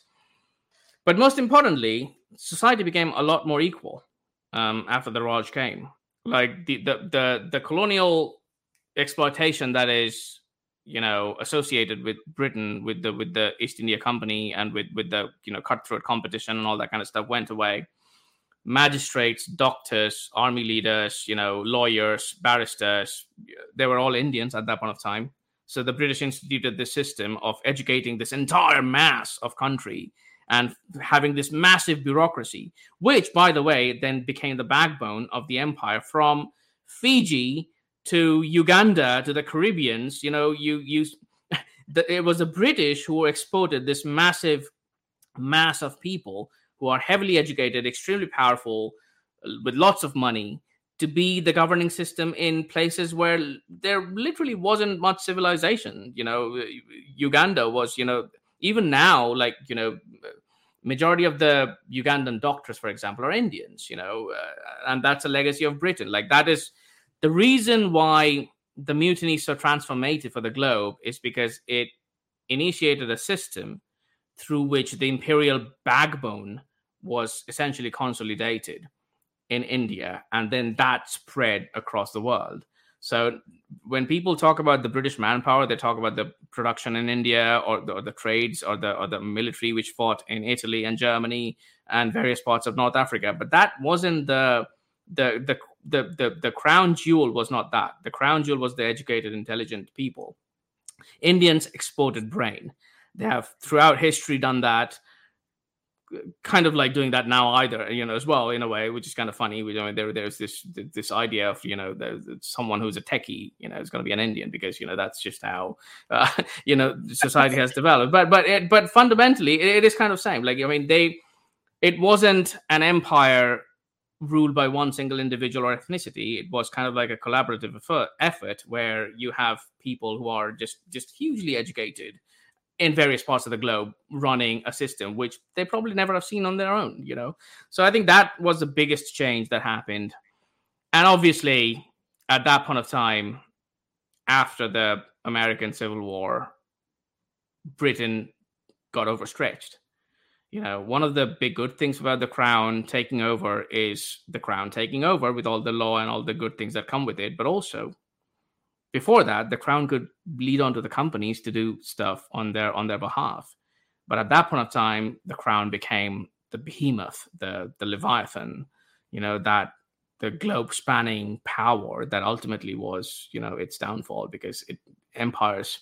Speaker 2: But most importantly, society became a lot more equal um, after the Raj came. Like the, the the the colonial exploitation that is you know associated with Britain with the with the East India Company and with with the you know cutthroat competition and all that kind of stuff went away. Magistrates, doctors, army leaders, you know, lawyers, barristers, they were all Indians at that point of time. So the British instituted this system of educating this entire mass of country and having this massive bureaucracy, which, by the way, then became the backbone of the empire from Fiji to Uganda to the Caribbeans. You know, you you it was the British who exported this massive mass of people who are heavily educated, extremely powerful, with lots of money to be the governing system in places where there literally wasn't much civilization. You know, Uganda was, you know, even now, like, you know, majority of the Ugandan doctors, for example, are Indians, you know, uh, and that's a legacy of Britain. Like, that is the reason why the mutiny is so transformative for the globe is because it initiated a system through which the imperial backbone was essentially consolidated in India, and then that spread across the world. So when people talk about the British manpower, they talk about the production in India or the, or the, trades or the or the military which fought in Italy and Germany and various parts of North Africa. But that wasn't the the the the the, the crown jewel was not that. The crown jewel was the educated, intelligent people. Indians exported brain. They have throughout history done that kind of like doing that now either you know as well in a way which is kind of funny we, you know, there, there's this this idea of you know someone who's a techie you know is going to be an indian because you know that's just how uh, you know society has developed. But but it, but fundamentally it, it is kind of same. Like i mean they it wasn't an empire ruled by one single individual or ethnicity. It was kind of like a collaborative effort, effort where you have people who are just just hugely educated in various parts of the globe running a system which they probably never have seen on their own you know? So i think that was the biggest change that happened. And obviously at that point of time after the american civil war britain got overstretched. You know one of the big good things about the crown taking over is the crown taking over with all the law and all the good things that come with it but also before that the crown could lead on to the companies to do stuff on their on their behalf. But at that point of time the crown became the behemoth the the leviathan you know that the globe spanning power that ultimately was you know its downfall because it empires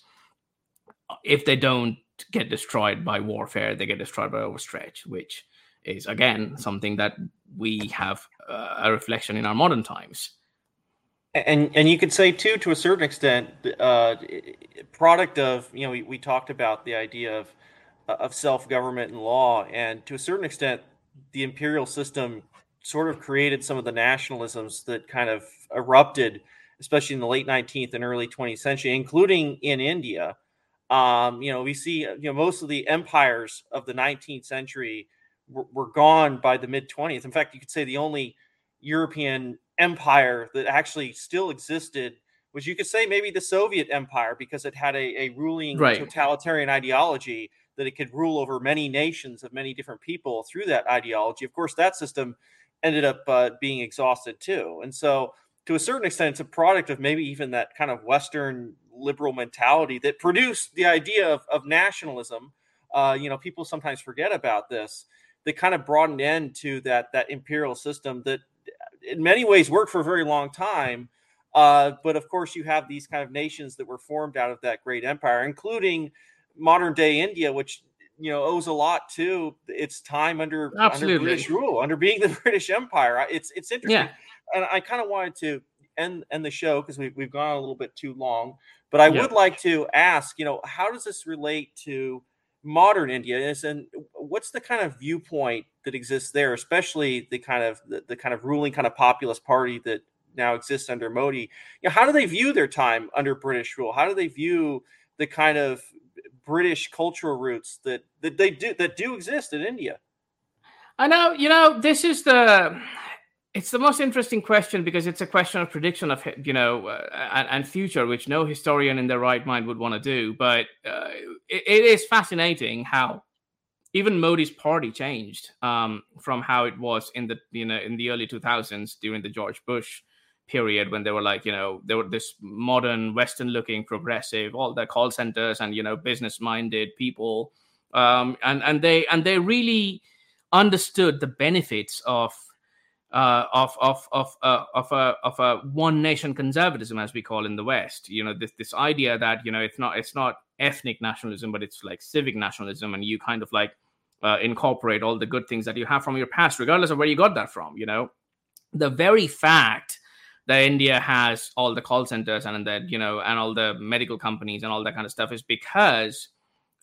Speaker 2: if they don't get destroyed by warfare they get destroyed by overstretch which is again something that we have uh, a reflection in our modern times
Speaker 1: and and you could say too to a certain extent uh, product of you know we, we talked about the idea of uh, of self-government and law and to a certain extent the imperial system sort of created some of the nationalisms that kind of erupted especially in the late 19th and early 20th century, including in India. Um, you know, we see you know most of the empires of the 19th century were, were gone by the mid 20th. In fact, you could say the only European empire that actually still existed was you could say maybe the Soviet Empire because it had a, a ruling right. totalitarian ideology that it could rule over many nations of many different people through that ideology. Of course, that system ended up uh, being exhausted too. And so, to a certain extent, it's a product of maybe even that kind of Western liberal mentality that produced the idea of, of nationalism. Uh, you know, people sometimes forget about this. That kind of brought an end to that that imperial system that, in many ways, worked for a very long time. Uh, but of course, you have these kind of nations that were formed out of that great empire, including modern day India, which you know owes a lot to its time under, under British rule, under being the British Empire. It's it's interesting, yeah. and I kind of wanted to end end the show because we've we've gone a little bit too long. But I yeah. would like to ask, you know, how does this relate to modern India? Is, and what's the kind of viewpoint that exists there, especially the kind of the, the kind of ruling kind of populist party that now exists under Modi? You know, how do they view their time under British rule? How do they view the kind of British cultural roots that that they do that do exist in India.
Speaker 2: I know, you know, this is the it's the most interesting question because it's a question of prediction of you know uh, and, and, future, which no historian in their right mind would want to do. But uh, it, it is fascinating how even Modi's party changed um, from how it was in the you know in the early 2000s during the George Bush period when they were like you know they were this modern western looking progressive all the call centers and you know business minded people um, and and they and they really understood the benefits of uh, of of of uh, of a of a one nation conservatism as we call in the West. You know this this idea that you know it's not it's not ethnic nationalism, but it's like civic nationalism, and you kind of like uh, incorporate all the good things that you have from your past, regardless of where you got that from. You know, the very fact that India has all the call centers and that you know and all the medical companies and all that kind of stuff is because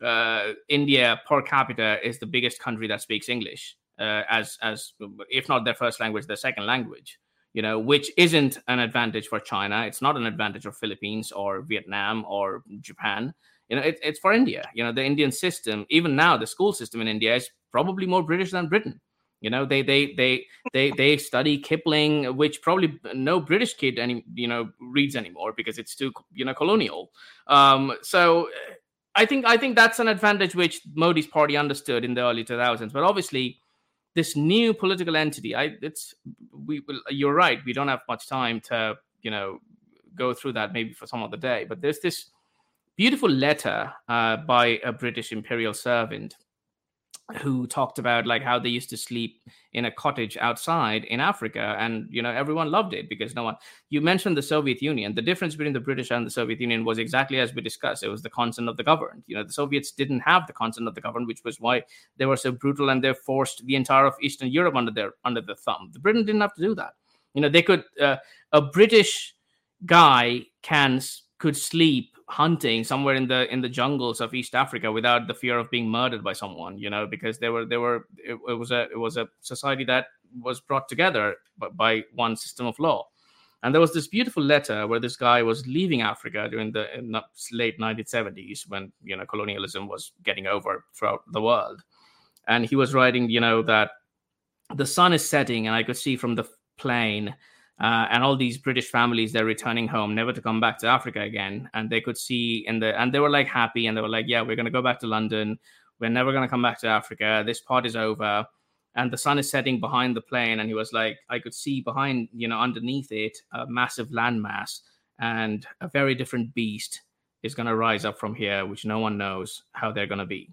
Speaker 2: uh, India per capita is the biggest country that speaks English uh, as as if not their first language, their second language. You know, which isn't an advantage for China. It's not an advantage for Philippines or Vietnam or Japan. You know, it, it's for India. You know, the Indian system, even now, the school system in India is probably more British than Britain you know, they they they they they study Kipling, which probably no British kid any you know reads anymore because it's too you know colonial. Um, so I think I think that's an advantage which Modi's party understood in the early 2000s. But obviously, this new political entity, I it's we will. you're right. We don't have much time to you know go through that maybe for some other day. But there's this beautiful letter uh, by a British imperial servant who talked about like how they used to sleep in a cottage outside in Africa and you know everyone loved it because no one you mentioned the Soviet Union. The difference between the British and the Soviet Union was exactly as we discussed. It was the consent of the governed. You know the Soviets didn't have the consent of the governed which was why they were so brutal and they forced the entire of Eastern Europe under their under the thumb. The Britain didn't have to do that. You know they could uh, a British guy can could sleep hunting somewhere in the in the jungles of East Africa without the fear of being murdered by someone, you know, because they were they were it, it was a it was a society that was brought together by, by, one system of law. And there was this beautiful letter where this guy was leaving Africa during the late 1970s when you know colonialism was getting over throughout the world, and he was writing, you know, that the sun is setting and I could see from the plane uh, and all these British families they're returning home, never to come back to Africa again. And they could see in the and they were like happy and they were like, yeah, we're gonna go back to London. We're never gonna come back to Africa. This part is over. And the sun is setting behind the plane, and he was like, I could see behind, you know, underneath it, a massive landmass and a very different beast is going to rise up from here, which no one knows how they're going to be.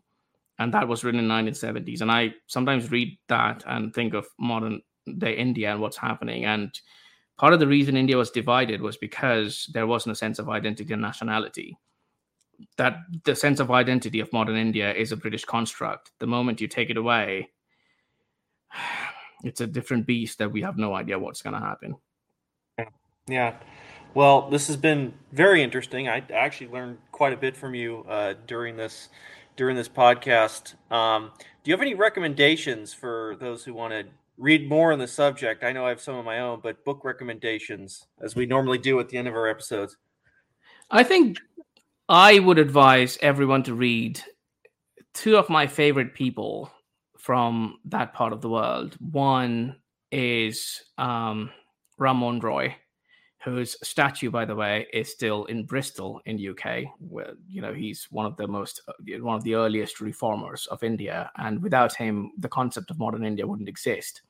Speaker 2: And that was written in 1970s. And I sometimes read that and think of modern day India and what's happening. And part of the reason India was divided was because there wasn't a sense of identity and nationality. That the sense of identity of modern India is a British construct. The moment you take it away, it's a different beast that we have no idea what's going to happen.
Speaker 1: Yeah. Well, this has been very interesting. I actually learned quite a bit from you uh, during this during this podcast. Um, do you have any recommendations for those who want to read more on the subject, I know I have some of my own, but book recommendations, as we normally do at the end of our episodes.
Speaker 2: I think I would advise everyone to read two of my favorite people from that part of the world. One is um, Ram Mohan Roy, whose statue, by the way, is still in Bristol in UK. Where you know he's one of the most, uh, one of the earliest reformers of India, and without him, the concept of modern India wouldn't exist.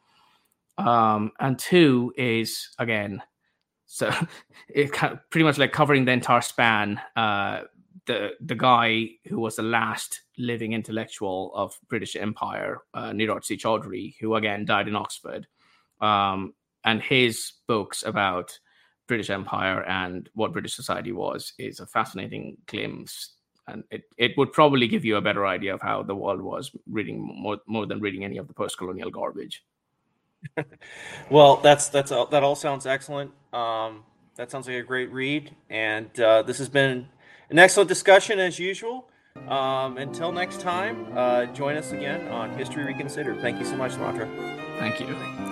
Speaker 2: Um, and two is again, so it pretty much like covering the entire span. Uh, the the guy who was the last living intellectual of British Empire, uh, Nirad C. Who again died in Oxford, um, and his books about British Empire and what British society was is a fascinating glimpse. And it, it would probably give you a better idea of how the world was reading more more than reading any of the post colonial garbage.
Speaker 1: well, that's that's all, that all sounds excellent. Um, that sounds like a great read, and uh, this has been an excellent discussion as usual. Um, until next time, uh, join us again on History Reconsidered. Thank you so much, Mantra.
Speaker 2: Thank you.